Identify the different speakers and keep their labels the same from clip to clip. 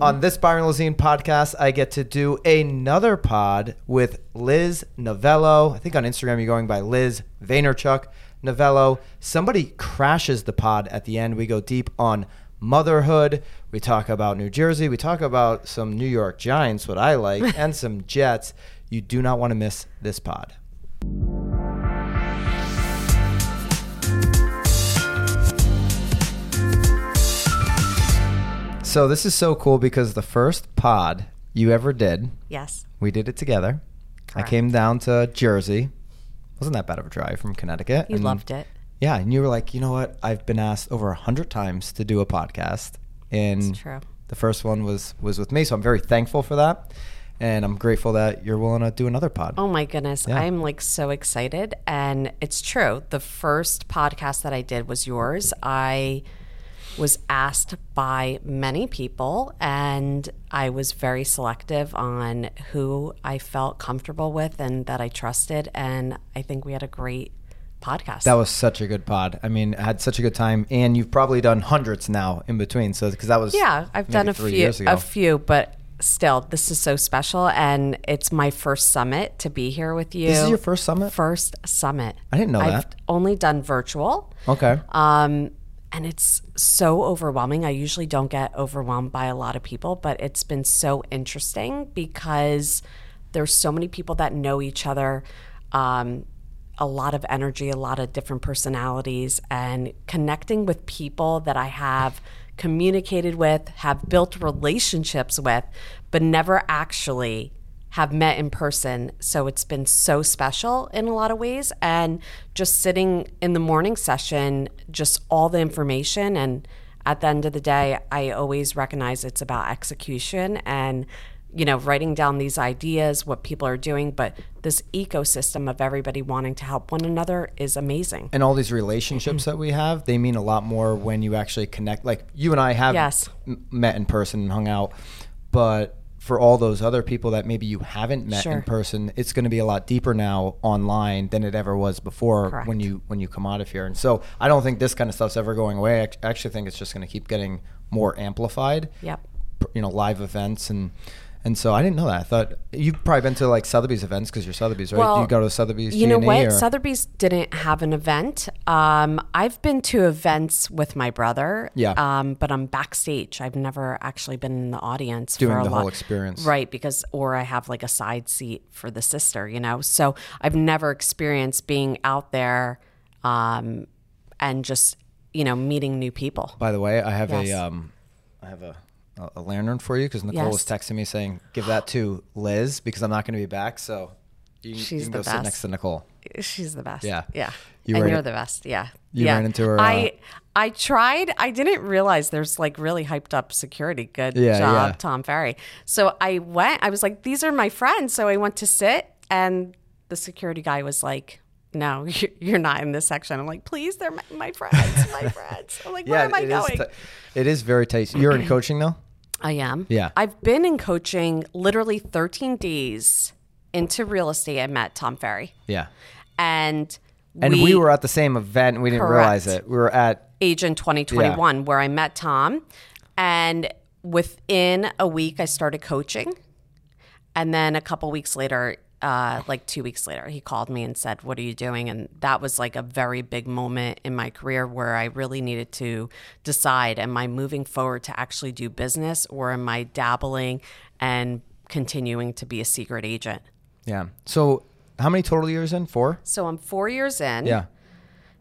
Speaker 1: On this Byron Lazine podcast, I get to do another pod with Liz Novello. I think on Instagram you're going by Liz Vaynerchuk Novello. Somebody crashes the pod at the end. We go deep on motherhood. We talk about New Jersey. We talk about some New York Giants, what I like, and some Jets. You do not want to miss this pod. So this is so cool because the first pod you ever did,
Speaker 2: Yes.
Speaker 1: we did it together. I
Speaker 2: Correct.
Speaker 1: came down to Jersey. Wasn't that bad of a drive from Connecticut.
Speaker 2: You
Speaker 1: and-
Speaker 2: loved it.
Speaker 1: Yeah, and you were like, you know what? I've been asked over a hundred times to do a podcast, and
Speaker 2: It's true.
Speaker 1: the first one was was with me. So I'm very thankful for that, and I'm grateful that you're willing to do another pod.
Speaker 2: Oh my goodness.
Speaker 1: Yeah.
Speaker 2: I'm like so excited. And it's true. The first podcast that I did was yours. I was asked by many people, and I was very selective on who I felt comfortable with and that I trusted. And I think we had a great podcast.
Speaker 1: That was such a good pod. I mean, I had such a good time, and you've probably done hundreds now in between. So because that was
Speaker 2: Yeah, I've done a few,
Speaker 1: years ago.
Speaker 2: a few, but still, this is so special, and it's my first summit to be here with you.
Speaker 1: This is your first summit?
Speaker 2: First summit.
Speaker 1: I didn't know
Speaker 2: I've
Speaker 1: that.
Speaker 2: only done virtual,
Speaker 1: Okay.
Speaker 2: um, and it's so overwhelming. I usually don't get overwhelmed by a lot of people, but it's been so interesting because there's so many people that know each other. Um, a lot of energy, a lot of different personalities, and connecting with people that I have communicated with, have built relationships with, but never actually have met in person. So it's been so special in a lot of ways. And just sitting in the morning session, just all the information. And at the end of the day, I always recognize it's about execution and you know, writing down these ideas, what people are doing, but this ecosystem of everybody wanting to help one another is amazing.
Speaker 1: and all these relationships that we have, they mean a lot more when you actually connect. Like you and I have
Speaker 2: Yes.
Speaker 1: m- met in person and hung out, but for all those other people that maybe you haven't met in person, it's going to be a lot deeper now online than it ever was before
Speaker 2: Correct.
Speaker 1: when you when you come out of here. And so I don't think this kind of stuff's ever going away. I actually think it's just going to keep getting more amplified.
Speaker 2: Yep.
Speaker 1: You know, live events and. And so I didn't know that. I thought you've probably been to like Sotheby's events because you're Sotheby's, right?
Speaker 2: Well,
Speaker 1: you go to Sotheby's.
Speaker 2: You know
Speaker 1: G&E,
Speaker 2: what?
Speaker 1: or-
Speaker 2: Sotheby's didn't have an event. Um, I've been to events with my brother.
Speaker 1: Yeah.
Speaker 2: Um, but I'm backstage. I've never actually been in the audience
Speaker 1: Doing
Speaker 2: for a
Speaker 1: the
Speaker 2: lot.
Speaker 1: whole experience.
Speaker 2: Right, because or I have like a side seat for the sister, you know. So I've never experienced being out there um, and just you know meeting new people.
Speaker 1: By the way, I have
Speaker 2: Yes.
Speaker 1: a um, I have a a- a lantern for you because Nicole was texting me saying give that to Liz because I'm not going to be back. So you, can- you
Speaker 2: She's
Speaker 1: can
Speaker 2: the
Speaker 1: go sit next to Nicole.
Speaker 2: She's the best.
Speaker 1: Yeah.
Speaker 2: Yeah.
Speaker 1: You
Speaker 2: and you're
Speaker 1: it-
Speaker 2: the best. Yeah.
Speaker 1: you
Speaker 2: yeah.
Speaker 1: ran into her, uh,
Speaker 2: I I tried. I didn't realize there's like really hyped up security. Good
Speaker 1: Yeah,
Speaker 2: job,
Speaker 1: yeah.
Speaker 2: Tom Ferry. So I went. I was like, these are my friends. So I went to sit, and the security guy was like. No, you're- not in this section. I'm like, please, they're my, my friends, my friends. I'm like, where am I
Speaker 1: is
Speaker 2: going?
Speaker 1: ti- it is very tasty. You're in coaching though.
Speaker 2: I am.
Speaker 1: Yeah.
Speaker 2: I've been in coaching literally 13 days into real estate. I met Tom Ferry,
Speaker 1: Yeah.
Speaker 2: and
Speaker 1: And we, were at the same event. and We didn't realize it. We were at
Speaker 2: Agent 2021, where I met Tom. And within a week, I started coaching. And then a couple weeks later, uh, like two weeks later, he called me and said, What are you doing? And that was like a very big moment in my career where I really needed to decide Am I moving forward to actually do business or am I dabbling and continuing to be a secret agent?
Speaker 1: yeah. So how many total years in? Four.
Speaker 2: So I'm four years in.
Speaker 1: Yeah.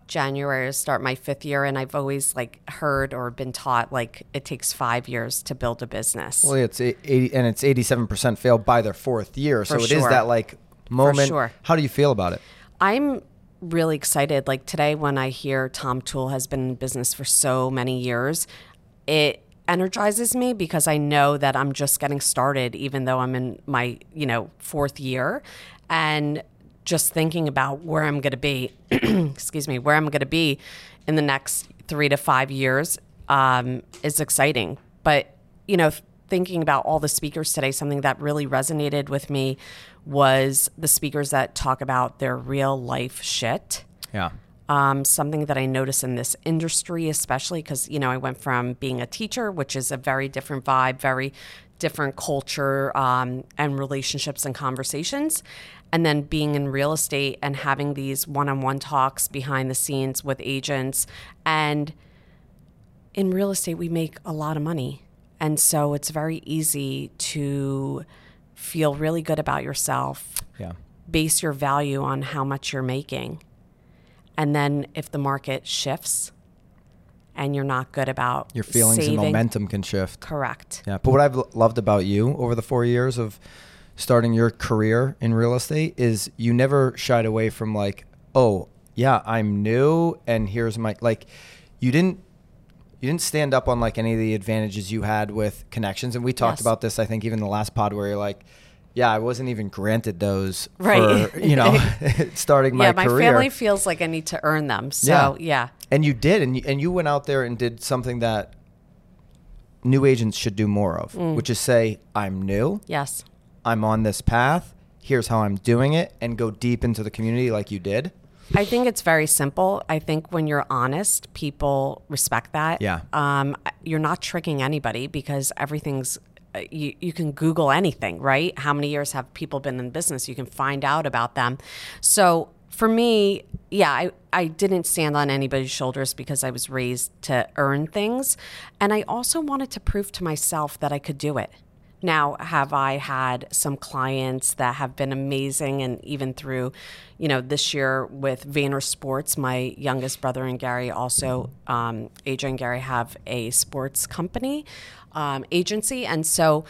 Speaker 2: January to start my fifth year, and I've always like heard or been taught like it takes five years to build a business.
Speaker 1: Well, it's eighty, and it's eighty-seven percent fail by their fourth year. So
Speaker 2: For
Speaker 1: it is
Speaker 2: sure.
Speaker 1: that like moment.
Speaker 2: sure.
Speaker 1: How do you feel about it?
Speaker 2: I'm really excited. Like today, when I hear Tom Toole has been in business for so many years, it energizes me because I know that I'm just getting started, even though I'm in my you know fourth year, and just thinking about where I'm going to be, excuse me, where I'm going to be in the next three to five years um, is exciting. But you know, thinking about all the speakers today, something that really resonated with me was the speakers that talk about their real life shit
Speaker 1: Yeah.
Speaker 2: um, something that I notice in this industry, especially because, you know, I went from being a teacher, which is a very different vibe, very different culture um, and relationships and conversations. And then being in real estate and having these one on one talks behind the scenes with agents. And in real estate, we make a lot of money. And so it's very easy to feel really good about yourself.
Speaker 1: Yeah.
Speaker 2: Base your value on how much you're making. And then if the market shifts and you're not good about
Speaker 1: Your feelings
Speaker 2: saving,
Speaker 1: and momentum can shift.
Speaker 2: Correct.
Speaker 1: Yeah. But what I've loved about you over the four years of starting your career in real estate is you never shied away from like, oh, yeah, I'm new and here's my like you didn't you didn't stand up on like any of the advantages you had with connections. And we talked
Speaker 2: Yes.
Speaker 1: about this, I think, even the last pod where you're like, yeah, I wasn't even granted those
Speaker 2: Right.
Speaker 1: for, you know, starting my
Speaker 2: yeah, my family feels like I need to earn them. So, yeah.
Speaker 1: And you did, and you, and you went out there and did something that new agents should do more of,
Speaker 2: Mm.
Speaker 1: which is say, I'm new,
Speaker 2: Yes.
Speaker 1: I'm on this path, here's how I'm doing it, and go deep into the community like you did.
Speaker 2: I think it's very simple. I think when you're honest, people respect that.
Speaker 1: Yeah.
Speaker 2: Um, you're not tricking anybody because everything's. uh, You, you can Google anything, right? How many years have people been in business? You can find out about them. So for me, yeah, I, I didn't stand on anybody's shoulders because I was raised to earn things. And I also wanted to prove to myself that I could do it. Now, have I had some clients that have been amazing, and even through, you know, this year with Vayner Sports, my youngest brother and Gary also, um, Adrian and Gary have a sports company um, agency, and so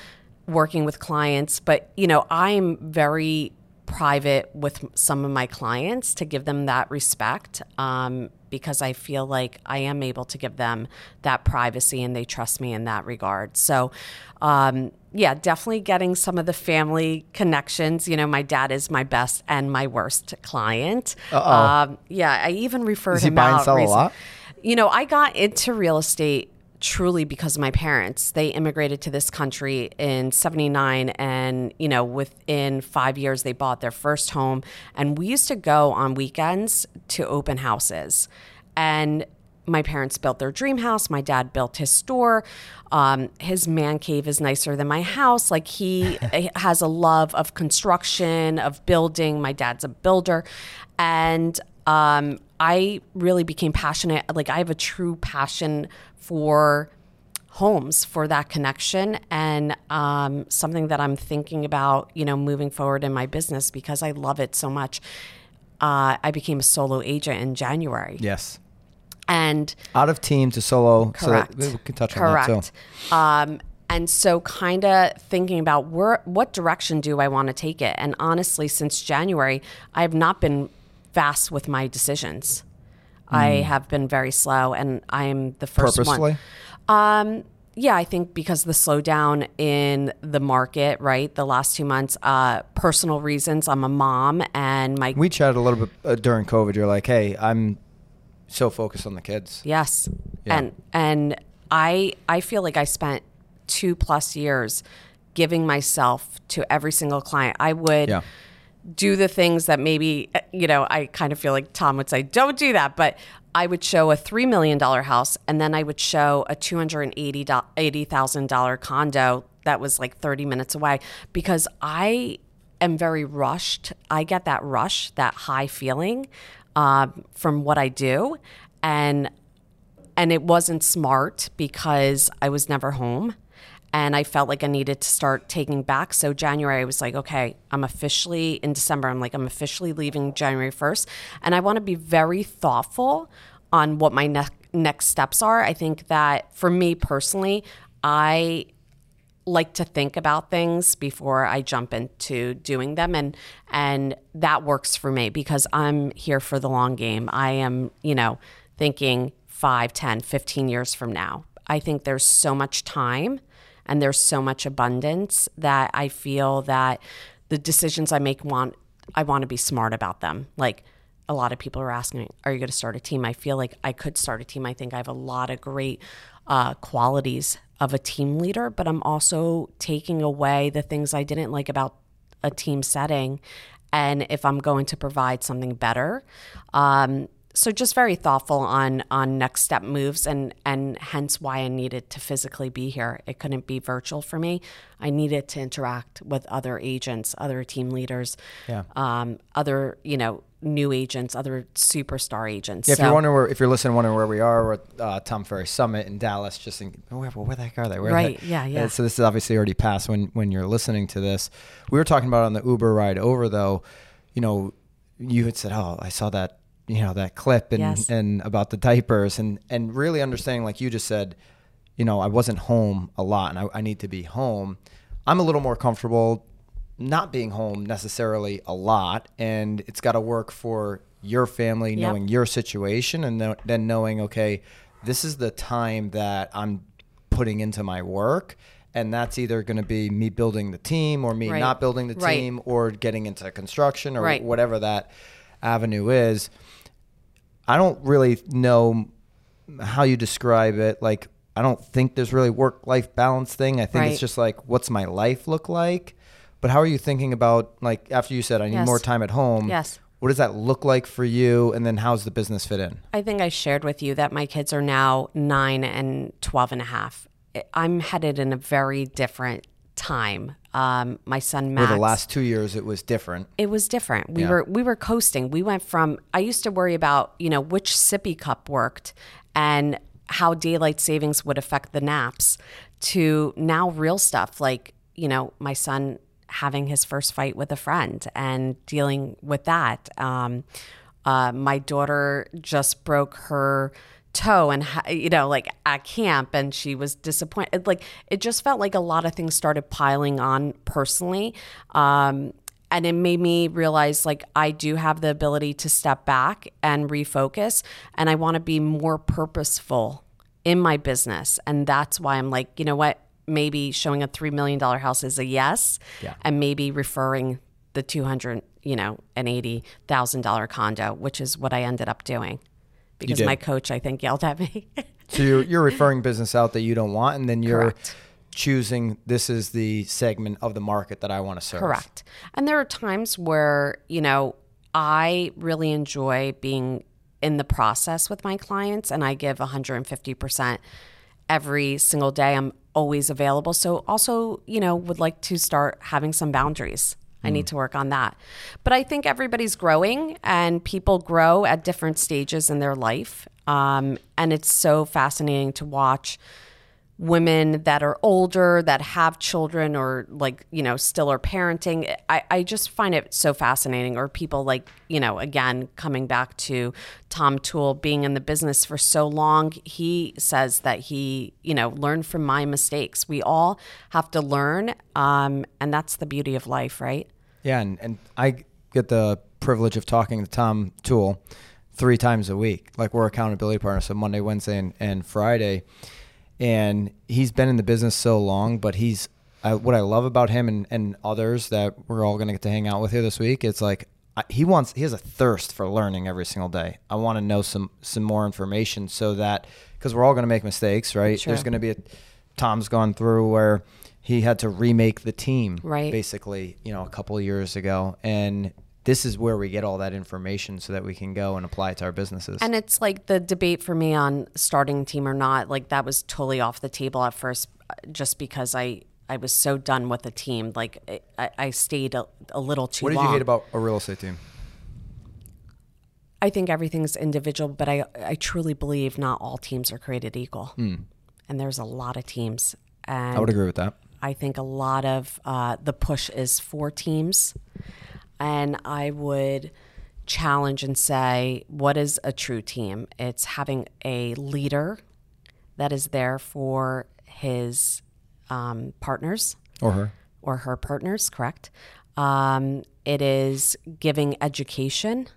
Speaker 2: working with clients. But you know, I'm very private with some of my clients to give them that respect um, because I feel like I am able to give them that privacy and they trust me in that regard. So, um, yeah, definitely getting some of the family connections. You know, my dad is my best and my worst client. Um, yeah, I even refer
Speaker 1: Does he
Speaker 2: him
Speaker 1: buy and
Speaker 2: out
Speaker 1: sell a lot?
Speaker 2: You know, I got into real estate truly because of my parents. They immigrated to this country in 79 and, you know, within 5 years they bought their first home and we used to go on weekends to open houses. And my parents built their dream house. My dad built his store. Um, his man cave is nicer than my house. Like he has a love of construction, of building. My dad's a builder. And um, I really became passionate. Like I have a true passion for homes for that connection and um, something that I'm thinking about, you know, moving forward in my business because I love it so much. Uh, I became a solo agent in January,
Speaker 1: Yes.
Speaker 2: and
Speaker 1: Out of team to solo.
Speaker 2: correct,
Speaker 1: So we can touch
Speaker 2: correct.
Speaker 1: on that too.
Speaker 2: Um, and so, kind of thinking about where, what direction do I want to take it? And honestly, since January, I have not been fast with my decisions. I have been very slow, and I am the first
Speaker 1: Hmm. Purposefully?
Speaker 2: one. Um, yeah, I think because the slowdown in the market, right? The last two months, uh, personal reasons. I'm a mom, and my
Speaker 1: We chatted a little bit uh, during COVID. You're like, hey, I'm so focused on the kids.
Speaker 2: Yes.
Speaker 1: Yeah.
Speaker 2: And and I I feel like I spent 2 plus years giving myself to every single client. I would
Speaker 1: Yeah.
Speaker 2: Do the things that maybe uh, you know, I kind of feel like Tom would say don't do that, but I would show a 3 million dollar house and then I would show a $280,000 condo that was like 30 minutes away because I am very rushed. I get that rush, that high feeling um, from what I do, and and it wasn't smart because I was never home. And I felt like I needed to start taking back. So January, I was like, okay, I'm officially in December. I'm like, I'm officially leaving January 1st. And I want to be very thoughtful on what my ne- next steps are. I think that for me personally, I like to think about things before I jump into doing them and and that works for me because I'm here for the long game. I am, you know, thinking 5, 10, 15 years from now. I think there's so much time and there's so much abundance that I feel that the decisions I make want I want to be smart about them. Like a lot of people are asking me, are you going to start a team? I feel like I could start a team. I think I have a lot of great uh, qualities of a team leader, but I'm also taking away the things I didn't like about a team setting. And if I'm going to provide something better, um, so just very thoughtful on on next step moves and and hence why I needed to physically be here. It couldn't be virtual for me. I needed to interact with other agents, other team leaders,
Speaker 1: Yeah.
Speaker 2: um, other you know new agents, other superstar agents.
Speaker 1: Yeah, if
Speaker 2: So-
Speaker 1: you're wondering where, if you're listening, wondering where we are, we're at uh, Tom Ferry Summit in Dallas. Just thinking, oh, where, where the heck are they? Where
Speaker 2: Right,
Speaker 1: The,
Speaker 2: yeah, yeah.
Speaker 1: Uh, So this is obviously already past when when you're listening to this. We were talking about on the Uber ride over, though. You know, you had said, oh, I saw that, you know, that clip and
Speaker 2: Yes.
Speaker 1: and about the diapers and and really understanding, like you just said, you know, I wasn't home a lot, and I, I need to be home. I'm a little more comfortable not being home necessarily a lot, and it's got to work for your family,
Speaker 2: Yep.
Speaker 1: knowing your situation, and then- then knowing, okay, this is the time that I'm putting into my work. And that's either going to be me building the team or me
Speaker 2: Right.
Speaker 1: not building the
Speaker 2: Right.
Speaker 1: team or getting into construction or
Speaker 2: Right.
Speaker 1: whatever that avenue is. I don't really know how you describe it. Like, I don't think there's really work life balance thing. I think
Speaker 2: Right.
Speaker 1: it's just like, what's my life look like? But how are you thinking about, like, after you said, I need
Speaker 2: Yes.
Speaker 1: more time at home?
Speaker 2: Yes.
Speaker 1: What does that look like for you? And then how's the business fit in?
Speaker 2: I think I shared with you that my kids are now nine and 12 and a half. I'm headed in a very different time. Um, my son Max.
Speaker 1: For the last two years, it was different.
Speaker 2: it was different. We
Speaker 1: Yeah.
Speaker 2: were we were coasting. We went from I used to worry about you know which sippy cup worked and how daylight savings would affect the naps to now real stuff like you know my son having his first fight with a friend and dealing with that. Um, uh, my daughter just broke her toe and you know like at camp and she was disappointed like it just felt like a lot of things started piling on personally um and it made me realize like I do have the ability to step back and refocus and I want to be more purposeful in my business and that's why I'm like you know what maybe showing a 3 million dollar house is a yes
Speaker 1: Yeah.
Speaker 2: and maybe referring the 200 you know an $80,000 condo which is what I ended up doing because my coach I think yelled at me
Speaker 1: So you're, you're referring business out that you don't want, and then you're
Speaker 2: Correct.
Speaker 1: choosing this is the segment of the market that I want to serve.
Speaker 2: Correct. And there are times where, you know, I really enjoy being in the process with my clients and I give 150% every single day. I'm always available. So also, you know, would like to start having some boundaries. I need to work on that. But I think everybody's growing and people grow at different stages in their life. Um, and it's so fascinating to watch women that are older that have children or like you know still are parenting I, I just find it so fascinating or people like you know again coming back to tom toole being in the business for so long he says that he you know learned from my mistakes we all have to learn um, and that's the beauty of life right
Speaker 1: Yeah, and, and I get the privilege of talking to Tom Toole three times a week. Like we're accountability partners, so Monday, Wednesday, and, and Friday. And he's been in the business so long, but he's I, what I love about him and, and others that we're all going to get to hang out with here this week. It's like I, he wants he has a thirst for learning every single day. I want to know some some more information so that because we're all going to make mistakes, right?
Speaker 2: Sure.
Speaker 1: There's going to be a Tom's gone through where he had to remake the team
Speaker 2: Right.
Speaker 1: basically, you know, a couple of years ago. And this is where we get all that information so that we can go and apply it to our businesses.
Speaker 2: And it's like the debate for me on starting team or not, like that was totally off the table at first, uh, just because I I was so done with the team. Like I, I stayed a, a little too
Speaker 1: what did
Speaker 2: long.
Speaker 1: you hate about a real estate team?
Speaker 2: I think everything's individual, but I I truly believe not all teams are created equal, and there's a lot of teams. And.
Speaker 1: I would agree with that.
Speaker 2: I think a lot of uh, the push is for teams. And I would challenge and say, what is a true team? It's having a leader that is there for his um, partners
Speaker 1: Or her.
Speaker 2: or her partners, correct? Um, it is giving education.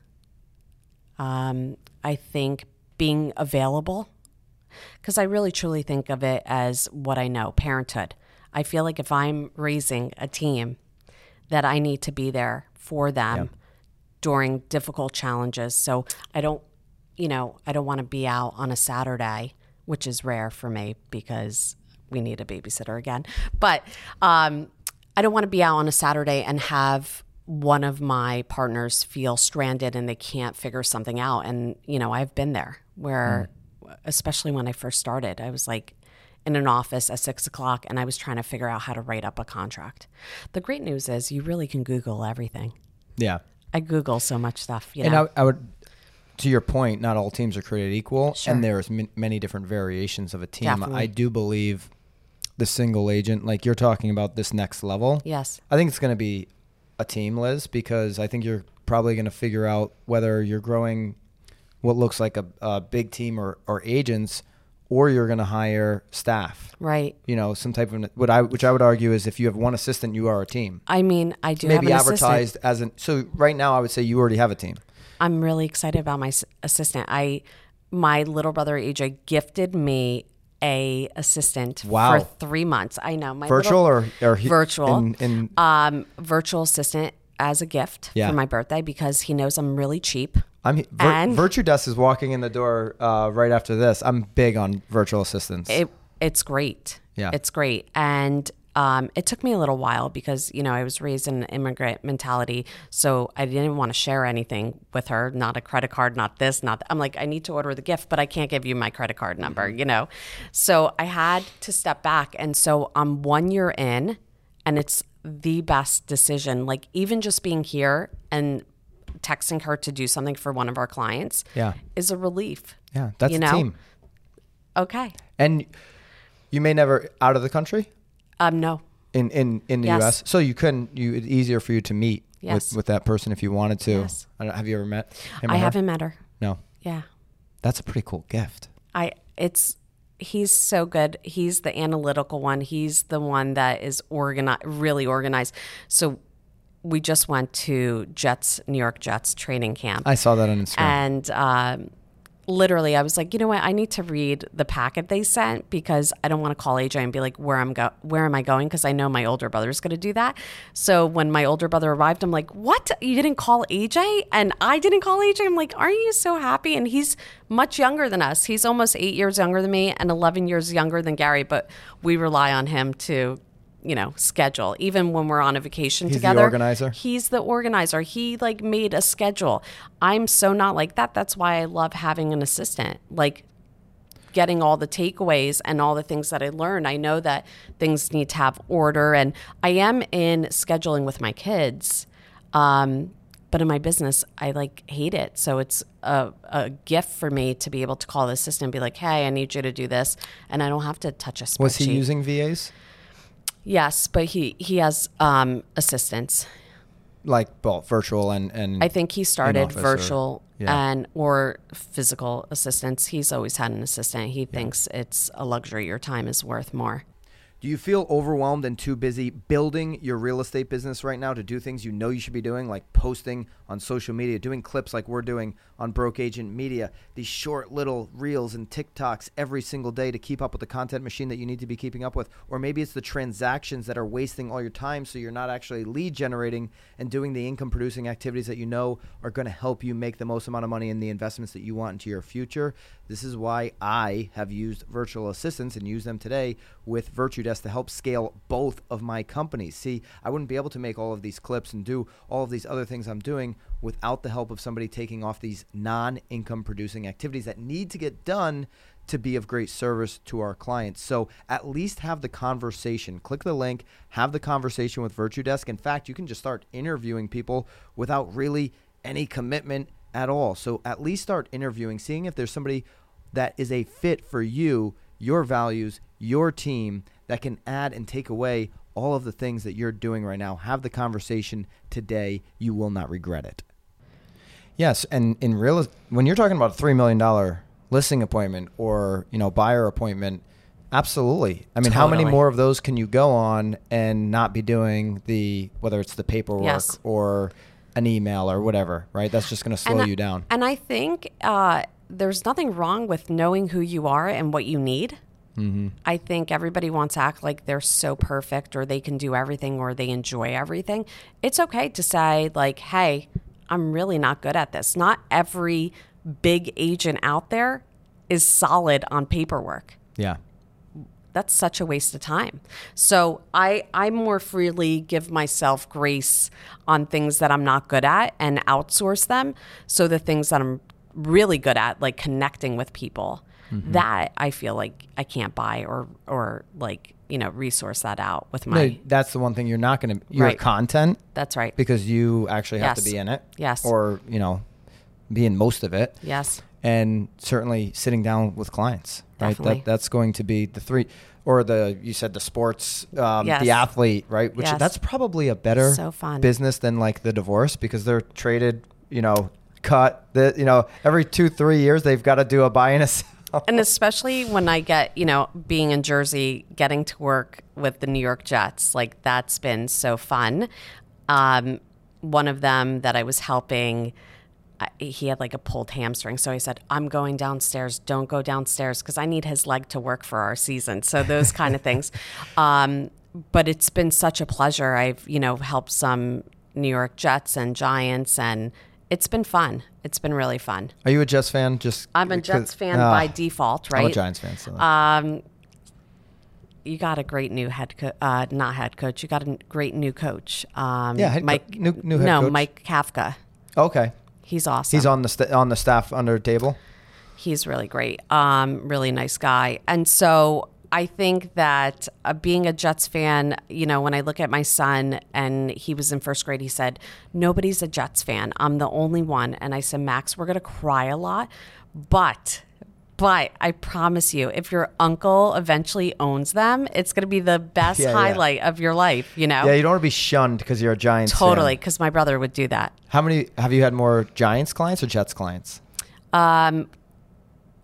Speaker 2: Um, I think being available, because I really truly think of it as what I know parenthood. I feel like if I'm raising a team, that I need to be there for them during difficult challenges. So I don't, you know, I don't want to be out on a Saturday, which is rare for me because we need a babysitter again. But um, I don't want to be out on a Saturday and have one of my partners feel stranded and they can't figure something out. And, you know, I've been there where, especially when I first started, I was like in an office at six o'clock and I was trying to figure out how to write up a contract. The great news is you really can Google everything.
Speaker 1: Yeah.
Speaker 2: I Google so much stuff, you
Speaker 1: And
Speaker 2: know.
Speaker 1: I, I would, to your point, not all teams are created equal,
Speaker 2: Sure.
Speaker 1: and there's m- many different variations of a team.
Speaker 2: Definitely.
Speaker 1: I do believe the single agent, like you're talking about this next level.
Speaker 2: yes.
Speaker 1: I think it's going to be a team, Liz, because I think you're probably going to figure out whether you're growing what looks like a, a big team or, or agents, or you're going to hire staff.
Speaker 2: Right.
Speaker 1: You know, some type of what I which I would argue is if you have one assistant, you are a team.
Speaker 2: I mean, I do
Speaker 1: Maybe
Speaker 2: have an assistant.
Speaker 1: advertised as an. So right now, I would say you already have a team.
Speaker 2: I'm really excited about my assistant. I my little brother AJ gifted me a assistant
Speaker 1: Wow.
Speaker 2: for three months. I know my
Speaker 1: Virtual
Speaker 2: little,
Speaker 1: or or he-
Speaker 2: virtual
Speaker 1: In, in
Speaker 2: um virtual assistant as a gift
Speaker 1: Yeah.
Speaker 2: for my birthday because he knows I'm really cheap.
Speaker 1: I'm Vir-
Speaker 2: and-
Speaker 1: VirtuDesk is walking in the door uh, right after this. I'm big on virtual assistants.
Speaker 2: It it's great.
Speaker 1: Yeah.
Speaker 2: it's great, and um, it took me a little while because you know I was raised in an immigrant mentality, so I didn't want to share anything with her. Not a credit card, not this, not. That. I'm like, I need to order the gift, but I can't give you my credit card number. You know, so I had to step back, and so I'm one year in, and it's the best decision. Like even just being here and texting her to do something for one of our clients,
Speaker 1: Yeah.
Speaker 2: is a relief.
Speaker 1: yeah, that's
Speaker 2: you
Speaker 1: a
Speaker 2: know?
Speaker 1: team.
Speaker 2: Okay.
Speaker 1: And you may never out of the country
Speaker 2: Um. No.
Speaker 1: in in in the
Speaker 2: Yes.
Speaker 1: U.S. So you couldn't. You it's easier for you to meet
Speaker 2: Yes.
Speaker 1: with with that person if you wanted to.
Speaker 2: Yes.
Speaker 1: I don't, have you ever met? him
Speaker 2: I haven't met her.
Speaker 1: No,
Speaker 2: Yeah.
Speaker 1: that's a pretty cool gift.
Speaker 2: I it's he's so good. He's the analytical one. He's the one that is organized really organized. So we just went to Jets New York Jets training camp.
Speaker 1: I saw that on Instagram.
Speaker 2: and um, literally I was like, you know what? I need to read the packet they sent because I don't want to call AJ and be like, where I'm go, where am I going? Because I know my older brother's going to do that. So when my older brother arrived, I'm like, what? You didn't call AJ, and I didn't call AJ. I'm like, aren't you so happy? And he's much younger than us. He's almost eight years younger than me and 11 years younger than Gary. But we rely on him to. You know, schedule even when we're on a vacation
Speaker 1: He's the
Speaker 2: together.
Speaker 1: organizer?
Speaker 2: He's the organizer. He like made a schedule. I'm so not like that. That's why I love having an assistant. Like getting all the takeaways and all the things that I learn. I know that things need to have order and I am in scheduling with my kids. Um, but in my business, I like hate it. So it's a, a gift for me to be able to call the assistant and be like, hey, I need you to do this. And I don't have to touch a spreadsheet.
Speaker 1: Was he using VAs?
Speaker 2: Yes, but he, he has um, assistants.
Speaker 1: Like both virtual and and
Speaker 2: I think he started
Speaker 1: office or-
Speaker 2: virtual
Speaker 1: yeah.
Speaker 2: and or physical assistants. He's always had an assistant. He thinks it's a luxury. Your time is worth more.
Speaker 1: Do you feel overwhelmed and too busy building your real estate business right now to do things you know you should be doing, like posting on social media, doing clips like we're doing on Broke Agent Media, these short little reels and TikToks every single day to keep up with the content machine that you need to be keeping up with? Or maybe it's the transactions that are wasting all your time so you're not actually lead generating and doing the income producing activities that you know are going to help you make the most amount of money in the investments that you want into your future. This is why I have used virtual assistants and use them today with VirtuDesk to help scale both of my companies. See, I wouldn't be able to make all of these clips and do all of these other things I'm doing without the help of somebody taking off these non income producing activities that need to get done to be of great service to our clients. So at least have the conversation. Click the link, have the conversation with VirtuDesk. In fact, you can just start interviewing people without really any commitment at all. So at least start interviewing, seeing if there's somebody that is a fit for you, your values, your team that can add and take away all of the things that you're doing right now. Have the conversation today. You will not regret it. Yes, and in real when you're talking about a three million dollar listing appointment or you know buyer appointment, absolutely. I mean, how many more of those can you go on and not be doing the whether it's the paperwork
Speaker 2: Yes.
Speaker 1: or an email or whatever, right? That's just going to slow
Speaker 2: I-
Speaker 1: you down.
Speaker 2: And I think uh, there's nothing wrong with knowing who you are and what you need.
Speaker 1: Mm-hmm.
Speaker 2: I think everybody wants to act like they're so perfect or they can do everything or they enjoy everything. It's okay to say, like, hey, I'm really not good at this. Not every big agent out there is solid on paperwork.
Speaker 1: Yeah.
Speaker 2: that's such a waste of time. So I I more freely give myself grace on things that I'm not good at and outsource them. So the things that I'm really good at, like connecting with people,
Speaker 1: Mm-hmm.
Speaker 2: that I feel like I can't buy or or like you know resource that out with my.
Speaker 1: No, that's the one thing you're not going to your
Speaker 2: Right.
Speaker 1: content
Speaker 2: That's right.
Speaker 1: because you actually have to be in it.
Speaker 2: Yes.
Speaker 1: Or, you know, be in most of it.
Speaker 2: yes.
Speaker 1: And certainly sitting down with clients, right?
Speaker 2: Definitely.
Speaker 1: That that's going to be the three or the you said the sports um,
Speaker 2: Yes.
Speaker 1: the athlete, right? Which
Speaker 2: Yes.
Speaker 1: that's probably a better
Speaker 2: So fun.
Speaker 1: business than like the divorce because they're traded, you know, cut the you know, every 2 3 years they've got to do a buy and a sell.
Speaker 2: And especially when I get, you know, being in Jersey, getting to work with the New York Jets, like that's been so fun. Um, one of them that I was helping, I- he had like a pulled hamstring. So I said, I'm going downstairs. Don't go downstairs because I need his leg to work for our season. So those kind of things. Um, but it's been such a pleasure. I've, you know, helped some New York Jets and Giants, and it's been fun. It's been really fun.
Speaker 1: Are you a Jets fan? Just
Speaker 2: I'm a Jets fan
Speaker 1: Ah,
Speaker 2: by default, right?
Speaker 1: I'm a Giants fan. So.
Speaker 2: Um, you got a great new head coach, uh, not head coach. You got a great new coach. Um,
Speaker 1: Yeah, head co-
Speaker 2: Mike.
Speaker 1: new- new head
Speaker 2: no,
Speaker 1: coach.
Speaker 2: Mike Kafka.
Speaker 1: okay.
Speaker 2: He's awesome.
Speaker 1: He's on the st- on the staff under Daboll.
Speaker 2: He's really great. Um, really nice guy. And so I think that uh, being a Jets fan, you know, when I look at my son and he was in first grade, he said, Nobody's a Jets fan. I'm the only one. And I said, Max, we're going to cry a lot. But, but I promise you, if your uncle eventually owns them, it's going to be the best
Speaker 1: Yeah, yeah.
Speaker 2: highlight of your life, you know?
Speaker 1: Yeah, you don't want to be shunned because you're a Giants fan.
Speaker 2: totally. Because my brother would do that.
Speaker 1: How many have you had more Giants clients or Jets clients?
Speaker 2: Um,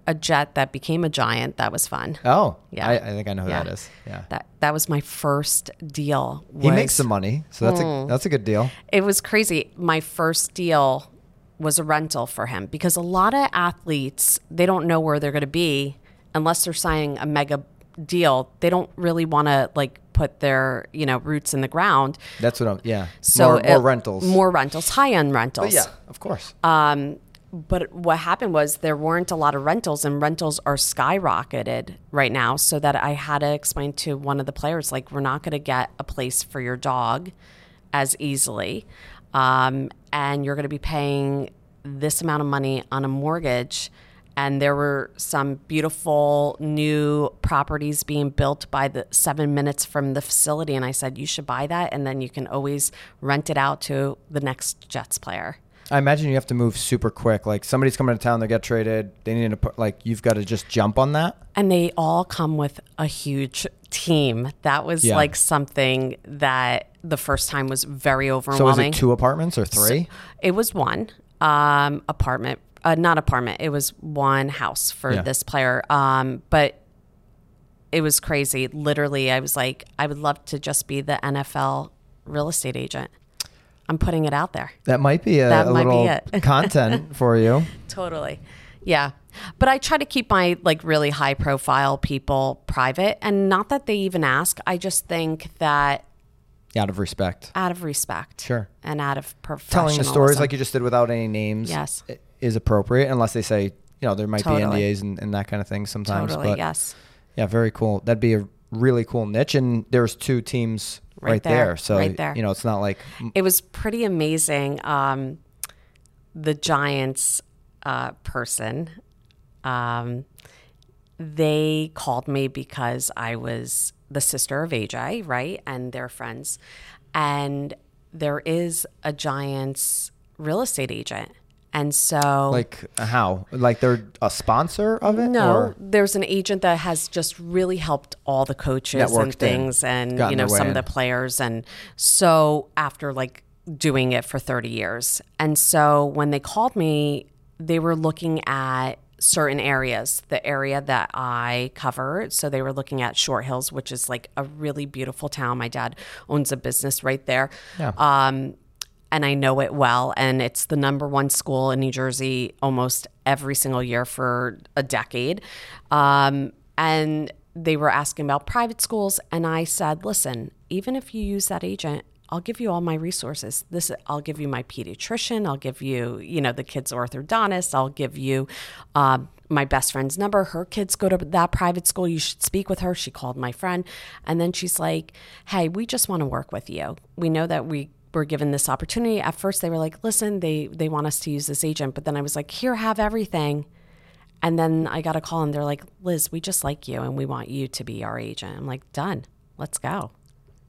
Speaker 2: a jet that became a giant. That was fun.
Speaker 1: Oh,
Speaker 2: Yeah.
Speaker 1: I, I think I know who
Speaker 2: Yeah.
Speaker 1: that is. Yeah,
Speaker 2: That that was my first deal.
Speaker 1: he makes some money, so that's
Speaker 2: Hmm.
Speaker 1: a that's a good deal.
Speaker 2: It was crazy. My first deal was a rental for him because a lot of athletes they don't know where they're going to be unless they're signing a mega deal. They don't really want to like put their you know roots in the ground.
Speaker 1: That's what I'm. Yeah,
Speaker 2: So
Speaker 1: more, more rentals.
Speaker 2: more rentals, high end rentals.
Speaker 1: But yeah, of course.
Speaker 2: Um, but what happened was there weren't a lot of rentals, and rentals are skyrocketed right now. So that I had to explain to one of the players, like, we're not going to get a place for your dog as easily, um, and you're going to be paying this amount of money on a mortgage. And there were some beautiful new properties being built by the seven minutes from the facility. And I said, you should buy that. And then you can always rent it out to the next Jets player.
Speaker 1: I imagine you have to move super quick. Like somebody's coming to town, they get traded. They need to put like you've got to just jump on that.
Speaker 2: and they all come with a huge team. That was
Speaker 1: Yeah.
Speaker 2: like something that the first time was very
Speaker 1: overwhelming. So
Speaker 2: overwhelming.
Speaker 1: it two apartments or three?
Speaker 2: It was one um, apartment, uh, not apartment. It was one house for
Speaker 1: Yeah.
Speaker 2: this player. Um, but it was crazy. Literally, I was like, I would love to just be the NFL real estate agent. I'm putting it out there.
Speaker 1: that might be a,
Speaker 2: That
Speaker 1: a
Speaker 2: might be
Speaker 1: little
Speaker 2: it.
Speaker 1: content for you.
Speaker 2: Totally. Yeah. But I try to keep my like really high profile people private and not that they even ask. I just think that
Speaker 1: Out of respect,
Speaker 2: out of respect.
Speaker 1: Sure.
Speaker 2: And out of professionalism.
Speaker 1: telling the stories like you just did without any names.
Speaker 2: Yes.
Speaker 1: is appropriate unless they say you know there might
Speaker 2: Totally.
Speaker 1: be NDAs and, and that kind of thing sometimes.
Speaker 2: Totally,
Speaker 1: but
Speaker 2: yes.
Speaker 1: Yeah, very cool. That'd be a really cool niche, and there's two teams right,
Speaker 2: Right
Speaker 1: there.
Speaker 2: there,
Speaker 1: So
Speaker 2: right there.
Speaker 1: you know, it's not like
Speaker 2: It was pretty amazing. Um, the Giants uh, person, um, they called me because I was the sister of AJ, right? And they're friends. And there is a Giants real estate agent. And so
Speaker 1: like how like they're a sponsor of it.
Speaker 2: no,
Speaker 1: or-
Speaker 2: there's an agent that has just really helped all the coaches
Speaker 1: Networked
Speaker 2: and things and you know some
Speaker 1: in.
Speaker 2: of the players and so after like doing it for 30 years. And so when they called me, they were looking at certain areas, the area that I cover. So they were looking at Short Hills, which is like a really beautiful town. My dad owns a business right there.
Speaker 1: Yeah.
Speaker 2: Um, and I know it well. And it's the number one school in New Jersey almost every single year for a decade. Um, and they were asking about private schools. And I said, listen, even if you use that agent, I'll give you all my resources. This I'll give you my pediatrician. I'll give you, you know, the kid's orthodontist. I'll give you um, my best friend's number. Her kids go to that private school. You should speak with her. She called my friend, and then she's like, "Hey, we just want to work with you. We know that we." Were given this opportunity at first they were like listen they they want us to use this agent but then i was like here have everything and then I got a call and they're like, Liz, we just like you and we want you to be our agent. I'm like, done. Let's go.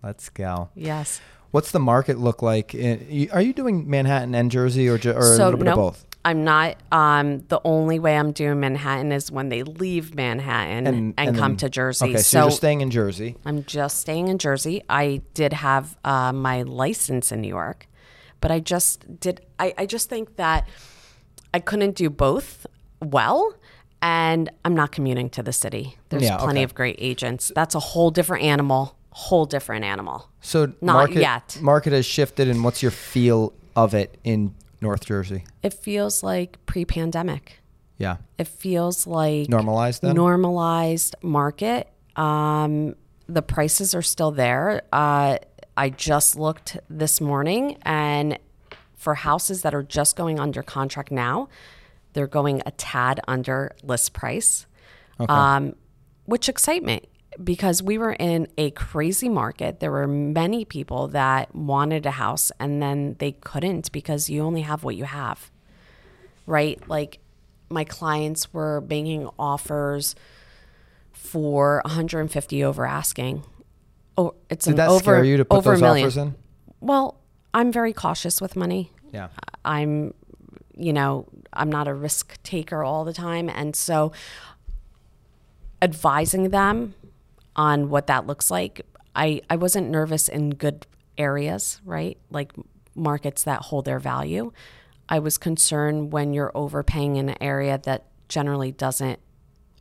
Speaker 1: Let's go.
Speaker 2: Yes.
Speaker 1: What's the market look like? In, are you doing Manhattan and Jersey or, or a little bit of both?
Speaker 2: I'm not. Um, the only way I'm doing Manhattan is when they leave Manhattan and, and, and come then, to Jersey.
Speaker 1: Okay, so, so, you're staying in Jersey.
Speaker 2: I'm just staying in Jersey. I did have uh, my license in New York, but I just did. I, I just think that I couldn't do both well and I'm not commuting to the city. There's yeah, plenty okay. of great agents. That's a whole different animal. Whole different animal.
Speaker 1: So
Speaker 2: not
Speaker 1: market,
Speaker 2: yet.
Speaker 1: Market has shifted, and what's your feel of it in North Jersey?
Speaker 2: It feels like pre-pandemic.
Speaker 1: Yeah.
Speaker 2: It feels like
Speaker 1: normalized. Then?
Speaker 2: Normalized market. Um, the prices are still there. Uh, I just looked this morning, and for houses that are just going under contract now, they're going a tad under list price, okay. um, which excites me because we were in a crazy market. There were many people that wanted a house and then they couldn't because you only have what you have, right? Like my clients were making offers for 150 over asking. Oh, it's
Speaker 1: Did
Speaker 2: an
Speaker 1: that
Speaker 2: over,
Speaker 1: scare you to put those offers in?
Speaker 2: Well, I'm very cautious with money.
Speaker 1: Yeah.
Speaker 2: I'm you know, I'm not a risk taker all the time. And so advising them on what that looks like, I, I wasn't nervous in good areas, right? Like markets that hold their value. I was concerned when you're overpaying in an area that generally doesn't.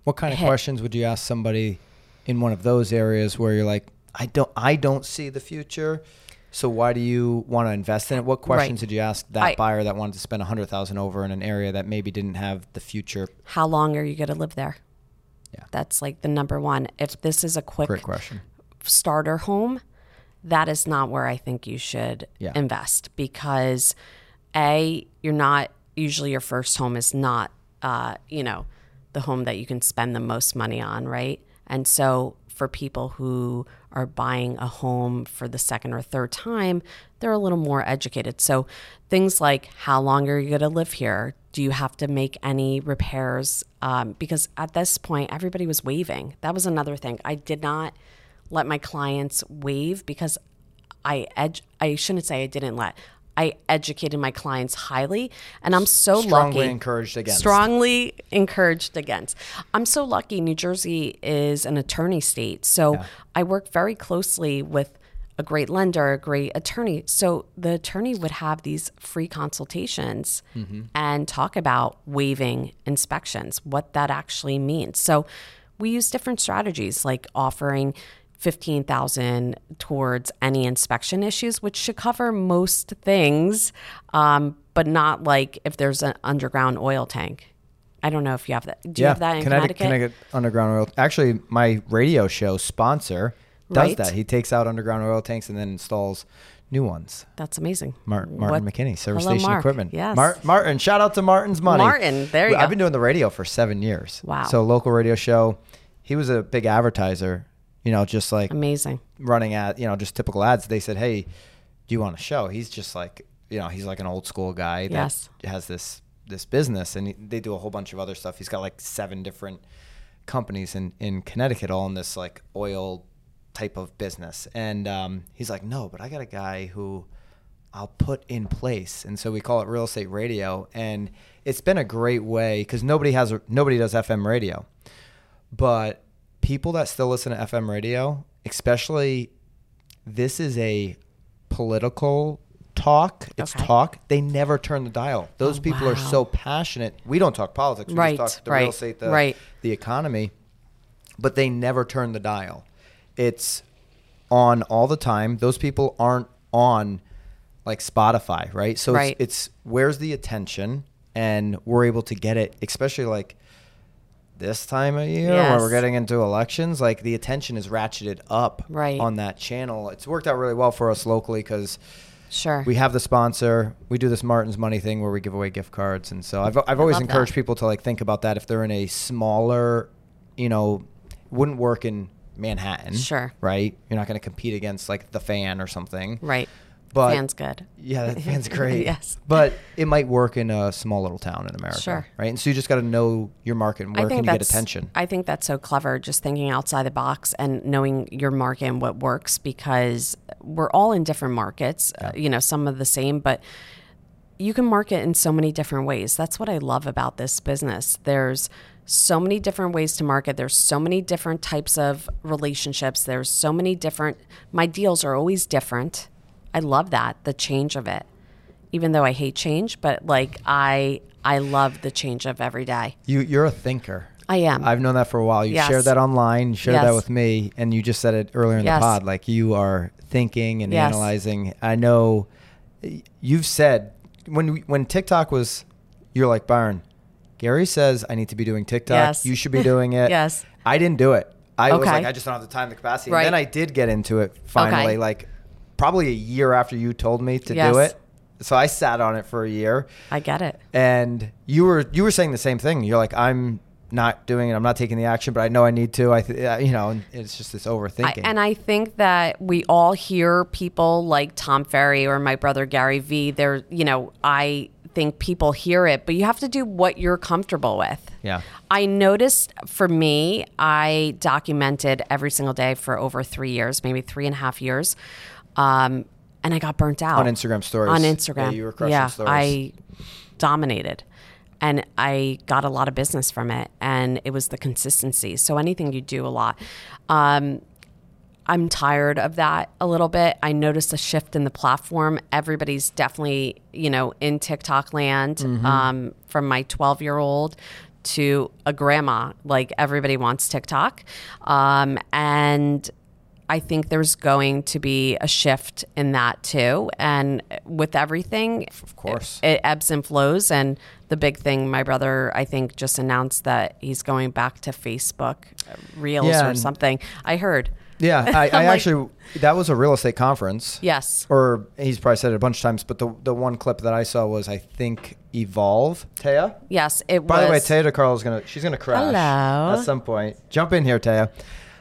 Speaker 1: What kind
Speaker 2: hit.
Speaker 1: of questions would you ask somebody in one of those areas where you're like, I don't, I don't see the future. So why do you want to invest in it? What questions right. did you ask that I, buyer that wanted to spend a hundred thousand over in an area that maybe didn't have the future?
Speaker 2: How long are you going to live there?
Speaker 1: Yeah,
Speaker 2: that's like the number one. If this is a quick
Speaker 1: Great question.
Speaker 2: starter home, that is not where I think you should yeah. invest because a you're not usually your first home is not uh, you know the home that you can spend the most money on, right? And so for people who are buying a home for the second or third time, they're a little more educated. So things like how long are you going to live here? Do you have to make any repairs? Um, because at this point, everybody was waving. That was another thing. I did not let my clients wave because I edge. I shouldn't say I didn't let. I educated my clients highly, and I'm so
Speaker 1: strongly
Speaker 2: lucky.
Speaker 1: Strongly encouraged against.
Speaker 2: Strongly encouraged against. I'm so lucky. New Jersey is an attorney state, so yeah. I work very closely with a great lender, a great attorney. So the attorney would have these free consultations mm-hmm. and talk about waiving inspections, what that actually means. So we use different strategies like offering 15,000 towards any inspection issues, which should cover most things, um, but not like if there's an underground oil tank. I don't know if you have that. Do you have that in Connecticut?
Speaker 1: Connecticut underground oil. Actually, my radio show sponsor does right? that. He takes out underground oil tanks and then installs new ones.
Speaker 2: That's amazing.
Speaker 1: Martin, Martin McKinney, service Hello, station
Speaker 2: Mark.
Speaker 1: equipment.
Speaker 2: Yes.
Speaker 1: Mar- Martin, shout out to Martin's Money.
Speaker 2: Martin, there you
Speaker 1: I've
Speaker 2: go.
Speaker 1: been doing the radio for seven years.
Speaker 2: Wow.
Speaker 1: So local radio show. He was a big advertiser you know, just like
Speaker 2: amazing
Speaker 1: running at, you know, just typical ads. They said, Hey, do you want a show? He's just like, you know, he's like an old school guy that
Speaker 2: yes.
Speaker 1: has this, this business and they do a whole bunch of other stuff. He's got like seven different companies in, in Connecticut, all in this like oil type of business. And, um, he's like, no, but I got a guy who I'll put in place. And so we call it real estate radio. And it's been a great way cause nobody has, nobody does FM radio, but people that still listen to FM radio, especially this is a political talk. It's
Speaker 2: okay.
Speaker 1: talk. They never turn the dial. Those
Speaker 2: oh,
Speaker 1: people
Speaker 2: wow.
Speaker 1: are so passionate. We don't talk politics. We
Speaker 2: right,
Speaker 1: just talk the
Speaker 2: right,
Speaker 1: real estate, the,
Speaker 2: right.
Speaker 1: the economy. But they never turn the dial. It's on all the time. Those people aren't on like Spotify, right? So
Speaker 2: right.
Speaker 1: It's, it's where's the attention, and we're able to get it, especially like this time of year when
Speaker 2: Yes.
Speaker 1: we're getting into elections, like the attention is ratcheted up
Speaker 2: Right.
Speaker 1: on that channel. It's worked out really well for us locally because
Speaker 2: Sure.
Speaker 1: we have the sponsor. We do this Martin's Money thing where we give away gift cards, and so I've I've always encouraged
Speaker 2: that.
Speaker 1: people to like think about that if they're in a smaller, you know, wouldn't work in Manhattan.
Speaker 2: Sure.
Speaker 1: Right. You're not going to compete against like the fan or something.
Speaker 2: right.
Speaker 1: But
Speaker 2: Fan's good.
Speaker 1: Yeah, that fan's great.
Speaker 2: Yes.
Speaker 1: But it might work in a small little town in America.
Speaker 2: Sure.
Speaker 1: Right. And so you just got to know your market and where can you get attention.
Speaker 2: I think that's so clever, just thinking outside the box and knowing your market and what works because we're all in different markets. Uh, you know, some of the same, but you can market in so many different ways. That's what I love about this business. There's so many different ways to market. There's so many different types of relationships. There's so many different my deals are always different. I love that, the change of it. Even though I hate change, but like I I love the change of every day.
Speaker 1: You you're a thinker.
Speaker 2: I am.
Speaker 1: I've known that for a while. You
Speaker 2: Yes.
Speaker 1: shared that online. You shared that with me, and you just said it earlier in
Speaker 2: Yes.
Speaker 1: the pod. Like you are thinking and
Speaker 2: Yes.
Speaker 1: analyzing. I know you've said when when TikTok was, you're like Byron. Gary says I need to be doing TikTok.
Speaker 2: Yes.
Speaker 1: You should be doing it.
Speaker 2: Yes.
Speaker 1: I didn't do it. I was like, I just don't have the time, the capacity.
Speaker 2: Right.
Speaker 1: And then I did get into it finally,
Speaker 2: Okay.
Speaker 1: like probably a year after you told me to
Speaker 2: Yes.
Speaker 1: do it. So I sat on it for a year
Speaker 2: I get it.
Speaker 1: and you were you were saying the same thing. You're like, I'm not doing it. I'm not taking the action, but I know I need to. I, th- uh, you know, and it's just this
Speaker 2: I,
Speaker 1: overthinking.
Speaker 2: and I think that we all hear people like Tom Ferry or my brother Gary Vee. They're, you know, I think people hear it, but you have to do what you're comfortable with.
Speaker 1: Yeah.
Speaker 2: I noticed for me, I documented every single day for over three years, maybe three and a half years. Um, and I got burnt out
Speaker 1: On Instagram stories.
Speaker 2: On
Speaker 1: Yeah,
Speaker 2: Instagram,
Speaker 1: you were crushing
Speaker 2: yeah,
Speaker 1: stories.
Speaker 2: I dominated, and I got a lot of business from it. And it was the consistency. So anything you do a lot. Um, I'm tired of that a little bit. I noticed a shift in the platform. Everybody's definitely, you know, in TikTok land
Speaker 1: Mm-hmm.
Speaker 2: um, from my 12 year old to a grandma. Like everybody wants TikTok. Um, and I think there's going to be a shift in that too. And with everything,
Speaker 1: Of course.
Speaker 2: it ebbs and flows. And the big thing, my brother, I think, just announced that he's going back to Facebook Reels
Speaker 1: Yeah,
Speaker 2: or something. I heard.
Speaker 1: Yeah, I, I
Speaker 2: I'm like-
Speaker 1: actually that was a real estate conference.
Speaker 2: Yes.
Speaker 1: Or he's probably said it a bunch of times, but the the one clip that I saw was I think Evolve. Taya.
Speaker 2: Yes, it was
Speaker 1: By
Speaker 2: was.
Speaker 1: the way, Taya DeCarlo is gonna she's gonna crash
Speaker 2: Hello.
Speaker 1: at some point. Jump in here, Taya.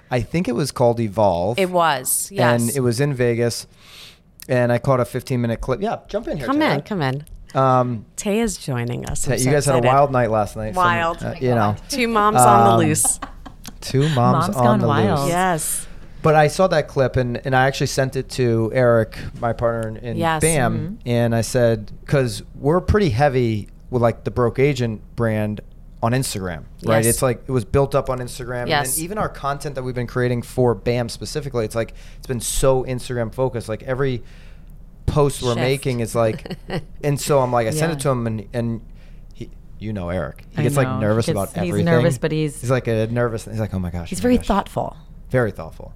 Speaker 1: I think it was called Evolve.
Speaker 2: It was. Yes.
Speaker 1: And it was in Vegas. And I caught a 15 minute clip. Yeah, jump in here.
Speaker 2: Come
Speaker 1: Taya.
Speaker 2: in, come in.
Speaker 1: Um,
Speaker 2: Taya's joining us. I'm
Speaker 1: you
Speaker 2: so
Speaker 1: guys had a wild night last night. Some,
Speaker 2: Wild.
Speaker 1: uh, you know,
Speaker 2: Two moms on
Speaker 1: Um,
Speaker 2: the loose.
Speaker 1: two moms
Speaker 3: Mom's
Speaker 1: on
Speaker 3: gone
Speaker 1: the
Speaker 3: wild.
Speaker 1: loose.
Speaker 2: Yes.
Speaker 1: But I saw that clip and, and I actually sent it to Eric, my partner in, in
Speaker 2: Yes.
Speaker 1: BAM, mm-hmm. and I said because we're pretty heavy with like the broke agent brand on Instagram, right?
Speaker 2: Yes.
Speaker 1: It's like it was built up on Instagram,
Speaker 2: Yes.
Speaker 1: and even our content that we've been creating for BAM specifically, it's like it's been so Instagram focused. Like every post we're
Speaker 2: Shift.
Speaker 1: making is like, and so I'm like, I sent it to him, and and he, you know, Eric, he gets like nervous
Speaker 3: gets-
Speaker 1: about
Speaker 3: he's
Speaker 1: everything.
Speaker 3: nervous, but he's-
Speaker 1: he's like a nervous. He's like, oh my gosh,
Speaker 3: He's
Speaker 1: oh
Speaker 3: very
Speaker 1: gosh."
Speaker 3: thoughtful.
Speaker 1: Very thoughtful.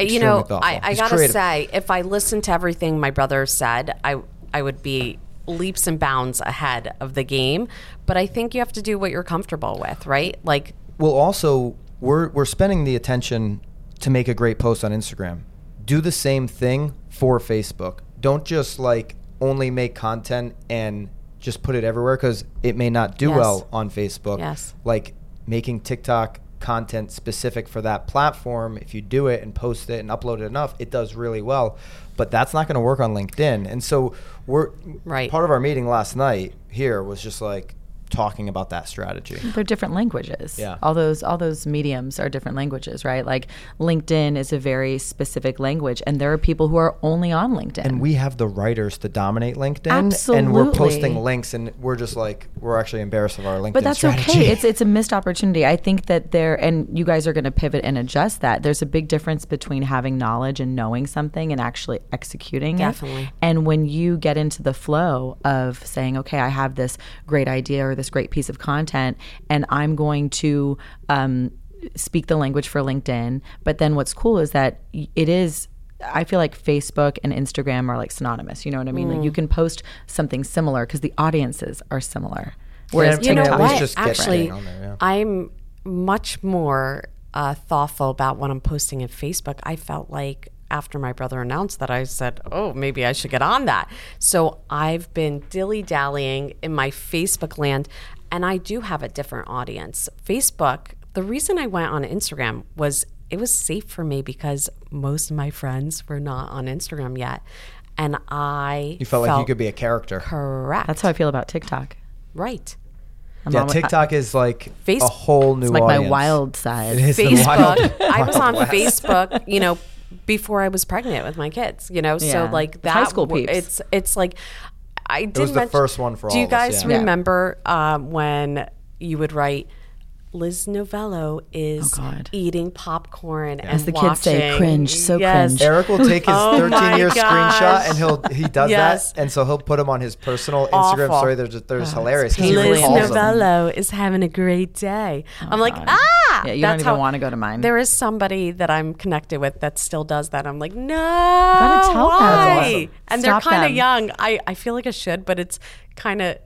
Speaker 2: Uh,
Speaker 1: you
Speaker 2: know,
Speaker 1: thoughtful.
Speaker 2: I, I gotta
Speaker 1: creative.
Speaker 2: say, if I listened to everything my brother said, I I would be leaps and bounds ahead of the game. But I think you have to do what you're comfortable with, right? Like,
Speaker 1: Well, also we're we're spending the attention to make a great post on Instagram. Do the same thing for Facebook. Don't just like only make content and just put it everywhere because it may not do
Speaker 2: Yes.
Speaker 1: well on Facebook.
Speaker 2: Yes.
Speaker 1: Like making TikTok content specific for that platform. If you do it and post it and upload it enough, it does really well. But that's not going to work on LinkedIn. And so we're
Speaker 2: Right.
Speaker 1: part of our meeting last night here was just like talking about that strategy.
Speaker 3: They're different languages.
Speaker 1: Yeah.
Speaker 3: All those all those mediums are different languages, right? Like LinkedIn is a very specific language and there are people who are only on LinkedIn.
Speaker 1: and we have the writers to dominate LinkedIn, and we're posting links, and we're just like we're actually embarrassed of our LinkedIn. Strategy.
Speaker 3: But that's
Speaker 1: strategy.
Speaker 3: okay. It's it's a missed opportunity. I think that there and you guys are going to pivot and adjust that. There's a big difference between having knowledge and knowing something and actually executing
Speaker 2: Definitely.
Speaker 3: it. And when you get into the flow of saying, "Okay, I have this great idea or this great piece of content and I'm going to um, speak the language for LinkedIn." But then what's cool is that it is I feel like Facebook and Instagram are like synonymous. You know what I mean? Like
Speaker 2: Mm.
Speaker 3: you can post something similar because the audiences are similar. Whereas
Speaker 1: Yeah,
Speaker 2: you know
Speaker 1: at least
Speaker 2: what?
Speaker 1: just
Speaker 2: Actually,
Speaker 1: there, yeah.
Speaker 2: I'm much more uh, thoughtful about what I'm posting in Facebook. I felt like after my brother announced that, I said, oh, maybe I should get on that. So I've been dilly dallying in my Facebook land, and I do have a different audience. Facebook, the reason I went on Instagram was it was safe for me because most of my friends were not on Instagram yet. And I
Speaker 1: You felt, like you could be a character.
Speaker 2: correct.
Speaker 3: That's how I feel about TikTok.
Speaker 2: right.
Speaker 3: I'm
Speaker 1: Yeah,
Speaker 3: alwa-
Speaker 1: TikTok is like
Speaker 2: Face-
Speaker 1: a whole new
Speaker 3: It's like my wild side.
Speaker 1: It is the wild-
Speaker 2: Facebook. I was on
Speaker 1: West.
Speaker 2: Facebook, you know, before I was pregnant with my kids. You know, so like
Speaker 3: It's
Speaker 2: that.
Speaker 3: high school
Speaker 2: w-
Speaker 3: peeps.
Speaker 2: It's it's like I did.
Speaker 1: was the
Speaker 2: mention-
Speaker 1: first one for
Speaker 2: Do
Speaker 1: all
Speaker 2: you
Speaker 1: of us,
Speaker 2: guys
Speaker 1: yeah.
Speaker 3: Yeah.
Speaker 2: remember um, when you would write? Liz Novello is
Speaker 3: Oh,
Speaker 2: eating popcorn and
Speaker 3: As the kids say, cringe, so
Speaker 2: Yes.
Speaker 3: cringe.
Speaker 1: Eric will take his
Speaker 2: Oh
Speaker 1: 13
Speaker 2: my
Speaker 1: year
Speaker 2: gosh.
Speaker 1: screenshot and he'll he does
Speaker 2: Yes.
Speaker 1: that and so he'll put him on his personal Instagram
Speaker 2: Awful.
Speaker 1: story. They're just they're just hilarious. 'cause he
Speaker 3: painfully
Speaker 2: Liz
Speaker 1: recalls them.
Speaker 2: Novello is having a great day. I'm like,
Speaker 3: God.
Speaker 2: ah,
Speaker 3: Yeah, you
Speaker 2: That's
Speaker 3: don't even
Speaker 2: how-
Speaker 3: want to go to mine.
Speaker 2: There is somebody that I'm connected with that still does that. I'm like, no,
Speaker 3: Gotta tell them.
Speaker 2: why?
Speaker 3: That's awesome.
Speaker 2: And
Speaker 3: Stop
Speaker 2: they're kind of young. I, I feel like I should, but it's kind of.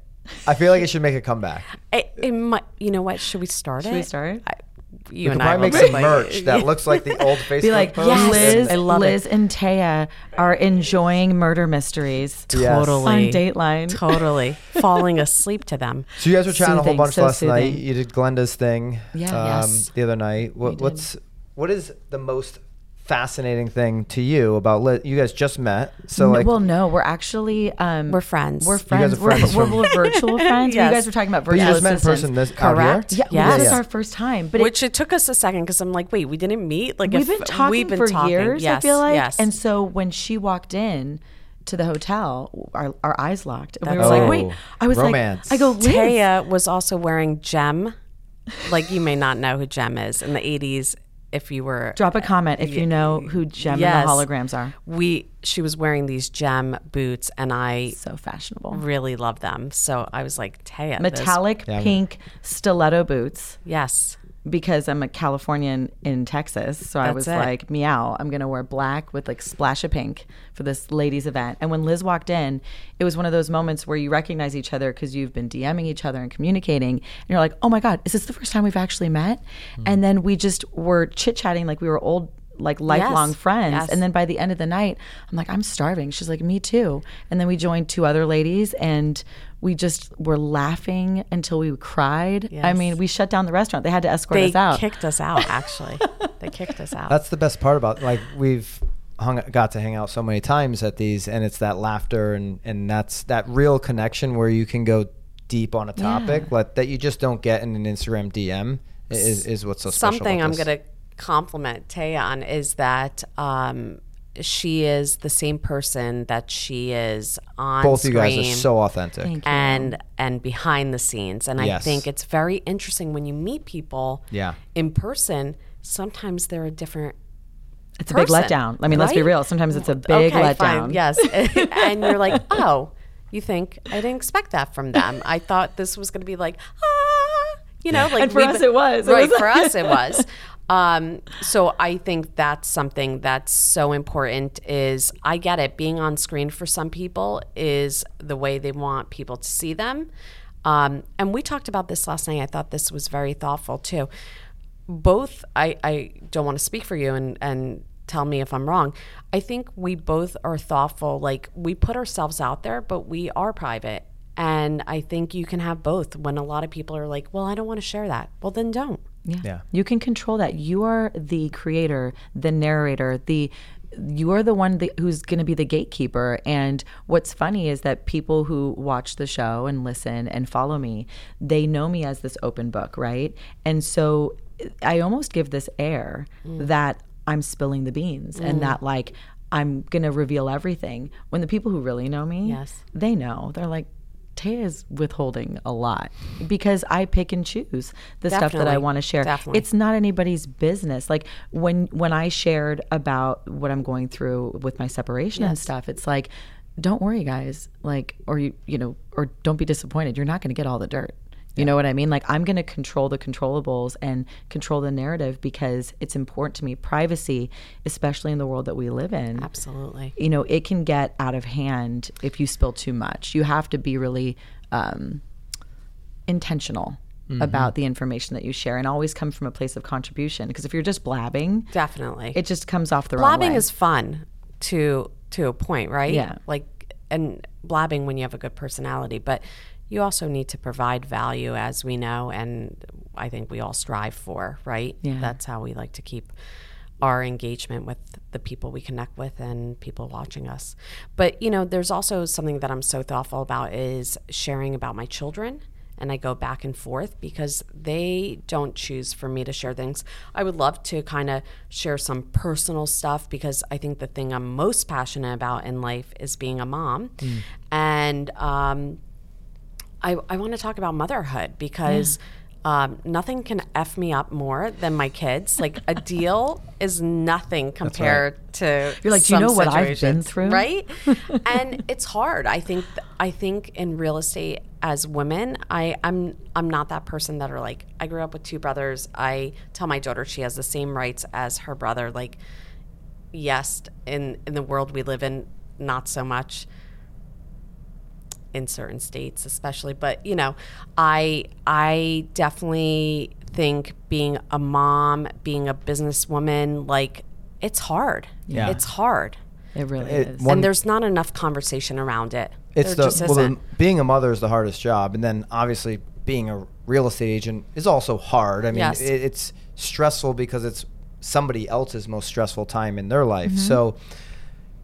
Speaker 1: I feel like it should make a comeback.
Speaker 2: It, it might, you know what? Should we start
Speaker 3: Should
Speaker 2: it?
Speaker 3: we start?
Speaker 2: I,
Speaker 1: We
Speaker 2: you
Speaker 1: could
Speaker 2: and I
Speaker 1: probably make some merch that looks like the old Facebook
Speaker 3: Be like,
Speaker 1: post.
Speaker 2: Yes.
Speaker 3: Liz,
Speaker 2: I love it.
Speaker 3: Liz and Taya are enjoying murder mysteries
Speaker 1: Yes.
Speaker 2: Totally.
Speaker 3: on Dateline.
Speaker 2: Totally falling asleep to them.
Speaker 1: So you guys were chatting a whole bunch
Speaker 3: so
Speaker 1: last night. You did Glenda's thing
Speaker 3: Yeah.
Speaker 1: um,
Speaker 2: Yes.
Speaker 1: the other night. What, what's what is the most fascinating thing to you about Liz? You guys just met, so like
Speaker 3: well, no, we're actually um,
Speaker 2: We're friends.
Speaker 3: We're
Speaker 2: You
Speaker 1: guys
Speaker 3: friends.
Speaker 1: are
Speaker 3: we're,
Speaker 1: friends
Speaker 3: we're,
Speaker 1: from-
Speaker 3: we're virtual friends.
Speaker 2: Yes.
Speaker 3: You guys were talking about
Speaker 1: but you just met in person this
Speaker 2: Correct.
Speaker 1: out.
Speaker 3: Yeah, well, this is our first time, but
Speaker 2: Which it took us a second because I'm like, wait, we didn't meet. Like
Speaker 3: we've
Speaker 2: if
Speaker 3: been talking
Speaker 2: we've been
Speaker 3: for
Speaker 2: talking.
Speaker 3: years.
Speaker 2: Yes,
Speaker 3: I feel like,
Speaker 2: yes.
Speaker 3: and so when she walked in to the hotel, our, our eyes locked, and we were
Speaker 2: That's
Speaker 3: like, wait. I was
Speaker 1: Romance.
Speaker 3: like, I go, Liz.
Speaker 2: Taya was also wearing Jem. Like you may not know who Jem is in the 80s. If you were
Speaker 3: Drop a comment if you know who Jem
Speaker 2: Yes.
Speaker 3: and the holograms are.
Speaker 2: we she was wearing these gem boots and I
Speaker 3: So fashionable.
Speaker 2: really love them. So I was like, Taya, this-
Speaker 3: Metallic
Speaker 1: Yeah.
Speaker 3: pink stiletto boots.
Speaker 2: Yes.
Speaker 3: Because I'm a Californian in Texas. So I was
Speaker 2: it.
Speaker 3: like, meow, I'm going to wear black with like splash of pink for this ladies event. And when Liz walked in, it was one of those moments where you recognize each other because you've been DMing each other and communicating. And you're like, oh my God, is this the first time we've actually met?
Speaker 2: Mm-hmm.
Speaker 3: And then we just were chit chatting like we were old. Like lifelong
Speaker 2: Yes.
Speaker 3: friends.
Speaker 2: Yes.
Speaker 3: And then by the end of the night, I'm like, I'm starving. She's like, me too. And then we joined two other ladies and we just were laughing until we cried. I mean, we shut down the restaurant. They had to escort
Speaker 2: They
Speaker 3: us out.
Speaker 2: They kicked us out actually. they kicked us out.
Speaker 1: That's the best part about like we've hung got to hang out so many times at these, and it's that laughter and and that's that real connection where you can go deep on a topic like that you just don't get in an Instagram DM is is what's so special.
Speaker 2: Something I'm
Speaker 1: this.
Speaker 2: going to compliment Taya on is that um, she is the same person that she is on
Speaker 1: both you guys are so authentic.
Speaker 2: And and behind the scenes and i
Speaker 1: Yes.
Speaker 2: think it's very interesting when you meet people
Speaker 1: Yeah.
Speaker 2: in person sometimes they're a different
Speaker 3: It's a big
Speaker 2: person,
Speaker 3: letdown. I mean, let's be
Speaker 2: right?
Speaker 3: real. Sometimes it's a big
Speaker 2: okay,
Speaker 3: letdown.
Speaker 2: fine, yes and you're like oh you think i didn't expect that from them i thought this was going to be like ah you know like
Speaker 3: And for
Speaker 2: we've
Speaker 3: us
Speaker 2: been-
Speaker 3: it was. It
Speaker 2: right
Speaker 3: was
Speaker 2: for us it was um, so i think that's something that's so important is i get it being on screen for some people is the way they want people to see them um, and we talked about this last night i thought this was very thoughtful too both I, I don't want to speak for you and, and tell me if I'm wrong. I think we both are thoughtful. Like we put ourselves out there, but we are private. And I think you can have both when a lot of people are like, well, I don't want to share that. Well, then don't.
Speaker 3: Yeah.
Speaker 1: Yeah.
Speaker 3: You can control that. You are the creator, the narrator, the you are the one that, who's going to be the gatekeeper. And what's funny is that people who watch the show and listen and follow me, they know me as this open book, right? And so I almost give this air mm. that I'm spilling the beans and mm. that like I'm going to reveal everything. When the people who really know me,
Speaker 2: Yes.
Speaker 3: they know. They're like Taya is withholding a lot because I pick and choose the stuff that I want to share.
Speaker 2: Definitely.
Speaker 3: It's not anybody's business. Like when when I shared about what I'm going through with my separation and stuff, it's like, don't worry, guys. Like, or you you know, or don't be disappointed. You're not going to get all the dirt. You know what I mean? Like I'm going to control the controllables and control the narrative because it's important to me. Privacy, especially in the world that we live in
Speaker 2: Absolutely.
Speaker 3: you know, it can get out of hand if you spill too much. You have to be really um, intentional about the information that you share and always come from a place of contribution. Because if you're just blabbing,
Speaker 2: Definitely.
Speaker 3: it just comes off the wrong
Speaker 2: blabbing is fun to to a point, right?
Speaker 3: Yeah.
Speaker 2: Like and blabbing when you have a good personality, but you also need to provide value as we know and I think we all strive for, right?
Speaker 3: Yeah.
Speaker 2: That's how we like to keep our engagement with the people we connect with and people watching us. But you know, there's also something that I'm so thoughtful about is sharing about my children and I go back and forth because they don't choose for me to share things. I would love to kind of share some personal stuff because I think the thing I'm most passionate about in life is being a mom. And um, I, I want to talk about motherhood because um, nothing can F me up more than my kids. Like a deal is nothing compared to.
Speaker 3: You're like, "Do you know what I've been through?
Speaker 2: Right? and it's hard. I think I think in real estate as women, I, I'm I'm not that person that are like, I grew up with two brothers. I tell my daughter she has the same rights as her brother. Like, yes, in, in the world we live in, not so much in certain states especially but you know i i definitely think being a mom being a businesswoman like it's hard
Speaker 1: Yeah.
Speaker 2: it's hard
Speaker 3: It really
Speaker 1: It-
Speaker 3: is.
Speaker 1: one-
Speaker 2: and there's not enough conversation around it
Speaker 1: It's
Speaker 2: there
Speaker 1: the
Speaker 2: just
Speaker 1: well, the, being a mother is the hardest job, and then obviously being a real estate agent is also hard. I mean,
Speaker 2: Yes.
Speaker 1: it, it's stressful because it's somebody else's most stressful time in their life.
Speaker 2: Mm-hmm.
Speaker 1: So,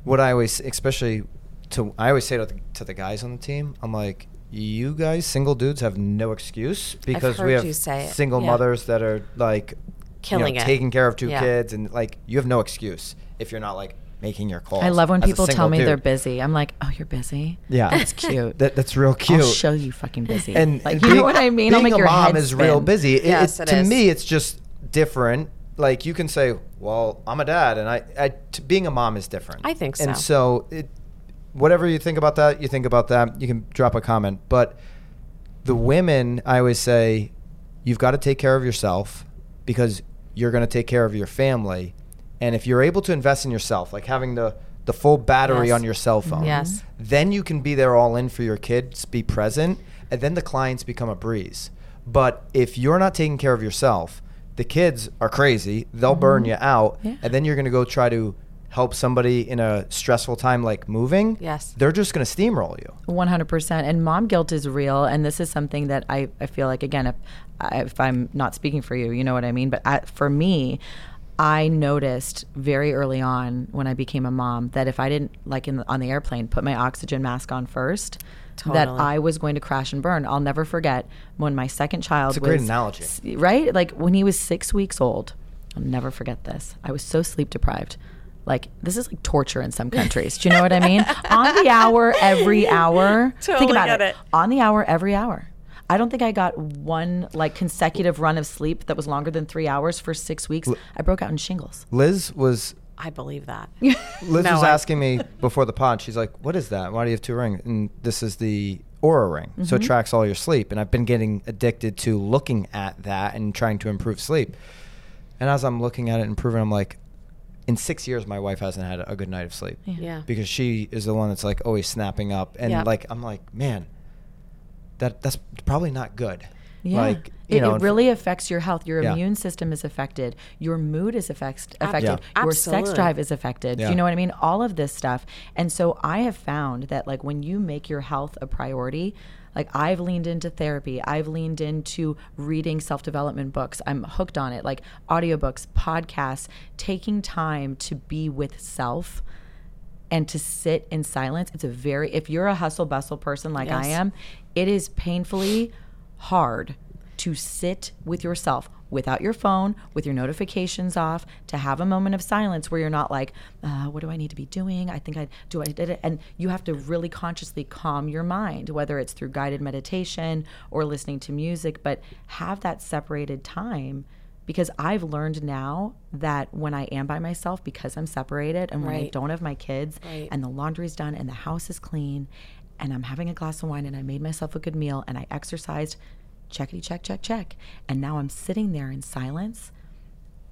Speaker 1: what I always, especially to, I always say to the, to the guys on the team, I'm like, you guys, single dudes, have no excuse because we have
Speaker 2: you say it.
Speaker 1: single
Speaker 2: Yeah.
Speaker 1: mothers that are like you know,
Speaker 2: Killing it.
Speaker 1: taking care of two
Speaker 2: Yeah.
Speaker 1: kids, and like you have no excuse if you're not like making your calls.
Speaker 3: I love when people tell
Speaker 1: single
Speaker 3: me they're busy. I'm like, oh, you're busy.
Speaker 1: Yeah,
Speaker 3: That's cute.
Speaker 1: That, that's real cute.
Speaker 3: I'll show you fucking busy.
Speaker 1: and
Speaker 3: like,
Speaker 1: and
Speaker 3: you
Speaker 1: being-
Speaker 3: know what I mean?
Speaker 1: Being
Speaker 3: I'll make
Speaker 1: a
Speaker 3: your
Speaker 1: mom
Speaker 3: head
Speaker 1: is real busy. It-
Speaker 2: Yes,
Speaker 1: it-
Speaker 2: it
Speaker 1: to
Speaker 2: is.
Speaker 1: me, it's just different. Like you can say, "Well, I'm a dad," and I, I t- being a mom is different.
Speaker 2: I think so.
Speaker 1: And
Speaker 2: so.
Speaker 1: so, it, whatever you think about that, you think about that. You can drop a comment, but the women, I always say, you've got to take care of yourself because you're going to take care of your family, and if you're able to invest in yourself, like having the the full battery
Speaker 2: Yes.
Speaker 1: on your cell phone,
Speaker 2: Yes.
Speaker 1: then you can be there all in for your kids, be present, and then the clients become a breeze. But if you're not taking care of yourself, the kids are crazy. They'll mm-hmm. burn you out,
Speaker 3: Yeah.
Speaker 1: and then you're going to go try to help somebody in a stressful time like moving.
Speaker 2: Yes.
Speaker 1: They're just going to steamroll you.
Speaker 3: 100% and mom guilt is real and this is something that i, I feel like again if, if i'm not speaking for you you know what i mean but I, for me i noticed very early on when i became a mom that if i didn't like in the, on the airplane put my oxygen mask on first that i was going to crash and burn i'll never forget when my second child
Speaker 1: It's a
Speaker 3: was
Speaker 1: great analogy.
Speaker 3: right like when he was six weeks old i'll never forget this i was so sleep deprived like this is like torture in some countries. Do you know what I mean? On the hour, every hour. Think about
Speaker 2: get
Speaker 3: it.
Speaker 2: it.
Speaker 3: On the hour, every hour. I don't think I got one like consecutive run of sleep that was longer than three hours for six weeks. I broke out in shingles.
Speaker 1: Liz was
Speaker 2: i believe that
Speaker 1: Liz
Speaker 2: No,
Speaker 1: was
Speaker 2: I-
Speaker 1: asking me before the pod. She's like, "What is that? Why do you have two rings?" And this is the Oura ring, so
Speaker 3: Mm-hmm.
Speaker 1: it tracks all your sleep. And I've been getting addicted to looking at that and trying to improve sleep. And as I'm looking at it and improving, I'm like, in six years, my wife hasn't had a good night of sleep
Speaker 2: yeah
Speaker 1: because she is the one that's like always snapping up, and
Speaker 2: Yeah.
Speaker 1: like I'm like, man, that that's probably not good.
Speaker 3: Yeah.
Speaker 1: Like you
Speaker 3: it,
Speaker 1: know,
Speaker 3: it
Speaker 1: and
Speaker 3: really affects your health. Your
Speaker 1: Yeah.
Speaker 3: immune system is affected. Your mood is affect,
Speaker 2: Ab-
Speaker 3: affected.
Speaker 1: Yeah.
Speaker 3: Your sex drive is affected.
Speaker 1: Yeah.
Speaker 3: you know what I mean? All of this stuff. And so I have found that like when you make your health a priority, like I've leaned into therapy. I've leaned into reading self-development books. I'm hooked on it. Like audiobooks, podcasts, taking time to be with self and to sit in silence. It's a very if you're a hustle bustle person like I am, it is painfully hard to sit with yourself without your phone, with your notifications off, to have a moment of silence where you're not like, uh, what do I need to be doing? I think I do I did it. And you have to really consciously calm your mind, whether it's through guided meditation or listening to music, but have that separated time because I've learned now that when I am by myself because I'm separated and when I don't have my kids
Speaker 2: Right.
Speaker 3: and the laundry's done and the house is clean and I'm having a glass of wine and I made myself a good meal and I exercised, checkity check, check, check. And now I'm sitting there in silence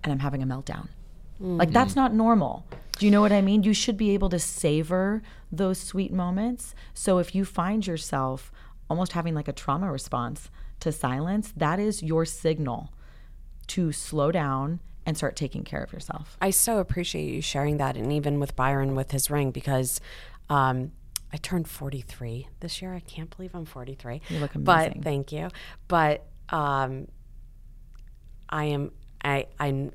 Speaker 3: and I'm having a meltdown. Like that's not normal. Do you know what I mean? You should be able to savor those sweet moments. So if you find yourself almost having like a trauma response to silence, that is your signal to slow down and start taking care of yourself.
Speaker 2: I so appreciate you sharing that, and even with Byron with his ring, because um, I turned 43 this year. I can't believe I'm 43.
Speaker 3: You look amazing.
Speaker 2: But thank you. But um, I am I I'm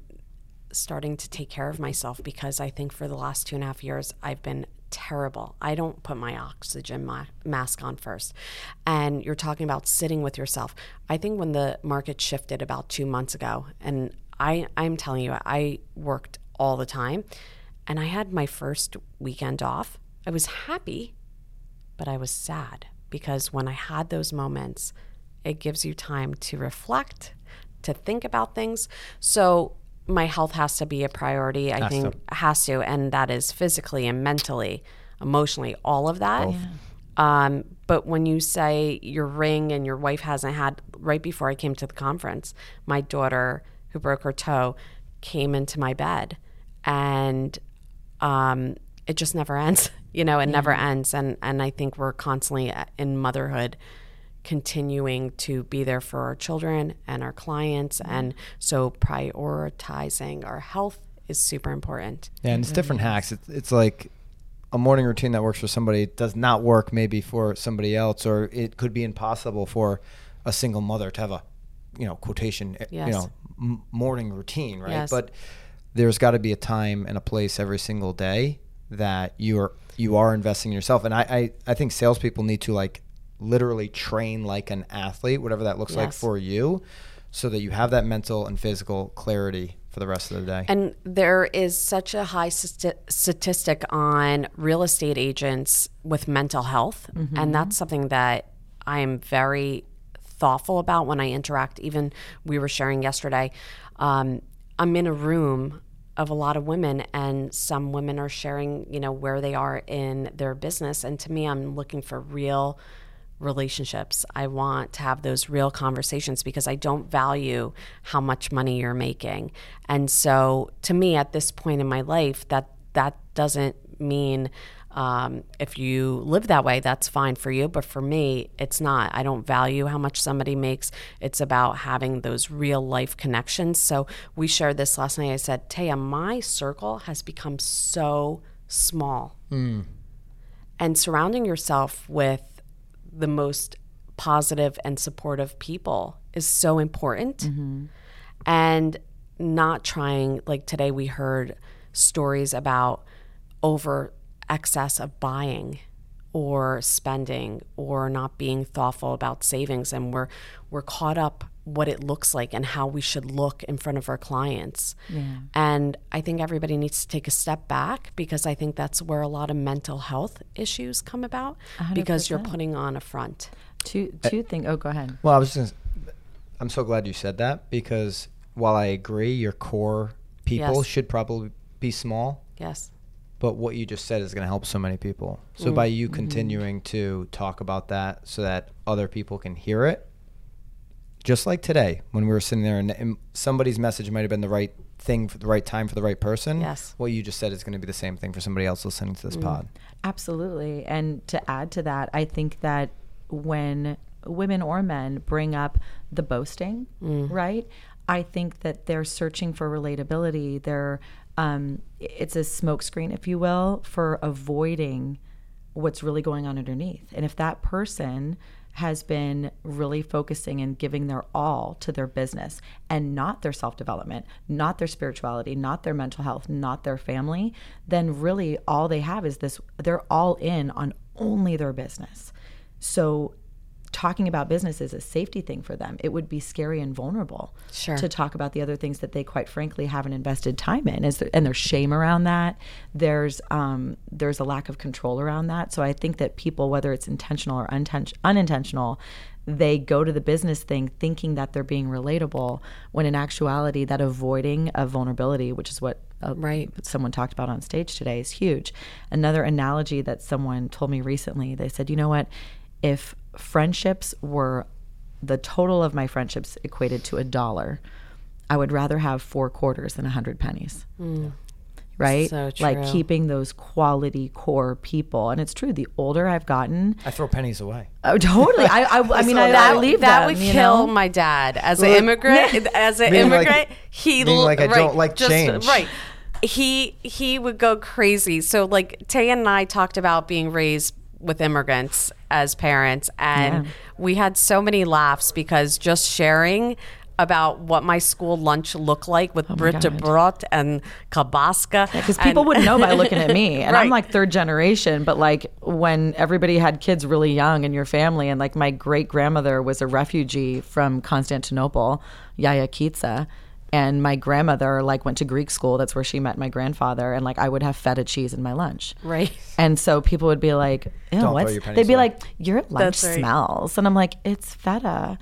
Speaker 2: starting to take care of myself because I think for the last two and a half years I've been terrible. I don't put my oxygen ma- mask on first. And you're talking about sitting with yourself. I think when the market shifted about two months ago, and I I'm telling you, I worked all the time, and I had my first weekend off. I was happy but I was sad because when I had those moments, it gives you time to reflect, to think about things. So my health has to be a priority. I
Speaker 1: Has
Speaker 2: think has to, and that is physically and mentally, emotionally, all of that. Um, but when you say your ring and your wife hasn't had, right before I came to the conference, my daughter who broke her toe came into my bed and um, it just never ends. You know, it never ends. And, and I think we're constantly uh, in motherhood continuing to be there for our children and our clients. And so prioritizing our health is super important.
Speaker 1: Yeah, and it's different hacks. It's, it's like a morning routine that works for somebody does not work maybe for somebody else, or it could be impossible for a single mother to have a, you know, quotation, eh,
Speaker 2: Yes.
Speaker 1: you know, m- morning routine, right?
Speaker 2: Yes.
Speaker 1: But there's got to be a time and a place every single day that you are you are investing in yourself, and I I, I think salespeople need to like literally train like an athlete, whatever that looks like for you, so that you have that mental and physical clarity for the rest of the day.
Speaker 2: And there is such a high sti- statistic on real estate agents with mental health. And that's something that I am very thoughtful about when I interact. Even we were sharing yesterday, um, I'm in a room of a lot of women, and some women are sharing, you know, where they are in their business. And to me, I'm looking for real relationships. I want to have those real conversations because I don't value how much money you're making. And so to me at this point in my life that that doesn't mean um, if you live that way, that's fine for you. But for me, it's not. I don't value how much somebody makes. It's about having those real life connections. So we shared this last night. I said, Taya, my circle has become so small. And surrounding yourself with the most positive and supportive people is so important. And not trying, like today we heard stories about over excess of buying or spending or not being thoughtful about savings and we're we're caught up what it looks like and how we should look in front of our clients. Yeah. And I think everybody needs to take a step back because I think that's where a lot of mental health issues come about because you're putting on a front.
Speaker 3: Two two eh, things. Oh, go ahead.
Speaker 1: Well, I was just. Gonna, I'm so glad you said that because while I agree, your core people
Speaker 2: Yes.
Speaker 1: should probably be small,
Speaker 2: Yes.
Speaker 1: But what you just said is going to help so many people.
Speaker 2: Mm.
Speaker 1: So by
Speaker 2: Mm-hmm.
Speaker 1: you continuing to talk about that, so that other people can hear it, just like today when we were sitting there and, and somebody's message might have been the right thing for the right time for the right person.
Speaker 2: Yes.
Speaker 1: What you just said is going to be the same thing for somebody else listening to this
Speaker 2: Mm.
Speaker 1: pod.
Speaker 3: Absolutely. And to add to that, I think that when women or men bring up the boasting, right? I think that they're searching for relatability. They're um, it's a smokescreen, if you will, for avoiding what's really going on underneath. And if that person has been really focusing and giving their all to their business and not their self development, not their spirituality, not their mental health, not their family, then really all they have is this they're all in on only their business. So talking about business is a safety thing for them. It would be scary and vulnerable
Speaker 2: Sure.
Speaker 3: to talk about the other things that they quite frankly haven't invested time in. Is there, and there's shame around that. There's um, there's a lack of control around that. So I think that people, whether it's intentional or unten- unintentional, they go to the business thing thinking that they're being relatable, when in actuality, that avoiding of vulnerability, which is what uh,
Speaker 2: Right.
Speaker 3: someone talked about on stage today, is huge. Another analogy that someone told me recently, they said, you know what, if friendships were the total of my friendships equated to a dollar, I would rather have four quarters than a hundred pennies. Mm. right?
Speaker 2: So
Speaker 3: Like keeping those quality core people. And it's true. The older I've gotten,
Speaker 1: I throw pennies away.
Speaker 3: oh, totally. I, I, I mean, I, I
Speaker 2: that,
Speaker 3: leave
Speaker 2: that
Speaker 3: them,
Speaker 2: would
Speaker 3: you
Speaker 2: kill
Speaker 3: know?
Speaker 2: my dad as an
Speaker 1: Well,
Speaker 2: immigrant. As an
Speaker 1: Meaning like-
Speaker 2: immigrant, he
Speaker 1: meaning like I
Speaker 2: right,
Speaker 1: don't like
Speaker 2: just,
Speaker 1: change.
Speaker 2: Right. He he would go crazy. So like Tay and I talked about being raised with immigrants as parents, and
Speaker 3: Yeah.
Speaker 2: we had so many laughs because just sharing about what my school lunch looked like with oh de Brot and Kabaska.
Speaker 3: because people wouldn't know by looking at me and i'm like third generation but like when everybody had kids really young in your family and like my great grandmother was a refugee from constantinople yaya kitsa and my grandmother like went to greek school that's where she met my grandfather and like i would have feta cheese in my lunch
Speaker 2: Right.
Speaker 3: and so people would be like, Ew,
Speaker 1: throw
Speaker 3: what's?
Speaker 1: your pennies
Speaker 3: They'd be
Speaker 1: away.
Speaker 3: like, your lunch
Speaker 2: That's right.
Speaker 3: smells, and I'm like, it's feta,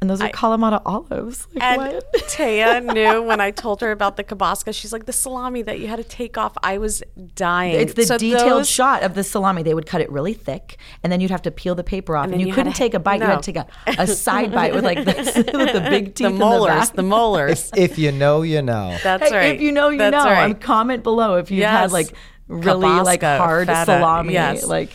Speaker 3: and those are Kalamata olives. Like
Speaker 2: And
Speaker 3: what?
Speaker 2: Taya knew when I told her about the kabaska. She's like, the salami that you had to take off. I was dying.
Speaker 3: It's the
Speaker 2: So
Speaker 3: detailed
Speaker 2: those-
Speaker 3: shot of the salami. They would cut it really thick, and then you'd have to peel the paper off, and,
Speaker 2: then
Speaker 3: you,
Speaker 2: you
Speaker 3: couldn't take a bite. You had to take a, a side bite with like this, with the big teeth
Speaker 2: The molars,
Speaker 3: the
Speaker 2: the
Speaker 3: back.
Speaker 2: molars.
Speaker 1: If you know, you know.
Speaker 2: That's
Speaker 3: Hey,
Speaker 2: right.
Speaker 3: If you know, you
Speaker 2: That's
Speaker 3: know.
Speaker 2: Right.
Speaker 3: Um, comment below if you've had like really like hard
Speaker 2: feta,
Speaker 3: salami.
Speaker 2: yes.
Speaker 3: Like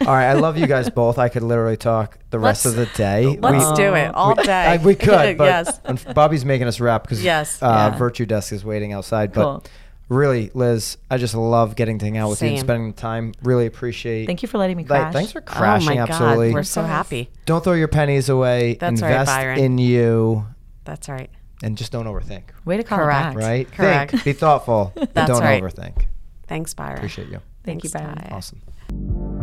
Speaker 1: All right, I love you guys both. I could literally talk the rest of the day.
Speaker 2: Let's do it all
Speaker 1: we,
Speaker 2: day.
Speaker 1: I- we could, but
Speaker 2: yes.
Speaker 1: and Bobby's making us wrap because
Speaker 2: Yes.
Speaker 1: uh,
Speaker 3: Yeah.
Speaker 1: VirtuDesk is waiting outside. But
Speaker 3: Cool.
Speaker 1: really, Liz, I just love getting to hang out with you and spending the time. Really appreciate.
Speaker 3: thank you for letting me
Speaker 1: Like,
Speaker 3: crash.
Speaker 1: thanks for
Speaker 2: Oh
Speaker 1: crashing.
Speaker 2: my
Speaker 1: absolutely.
Speaker 2: God, we're so happy.
Speaker 1: don't throw your pennies away.
Speaker 2: That's right,
Speaker 1: Invest
Speaker 2: Byron.
Speaker 1: in you,
Speaker 2: That's right.
Speaker 1: and just don't overthink.
Speaker 3: Way to call
Speaker 2: Correct.
Speaker 3: it back.
Speaker 1: Right?
Speaker 2: Correct.
Speaker 1: Think. Be thoughtful. but don't
Speaker 2: right.
Speaker 1: overthink.
Speaker 2: Thanks, Byron.
Speaker 1: Appreciate you.
Speaker 3: Thank you,
Speaker 2: Thanks,
Speaker 3: Byron.
Speaker 1: Awesome.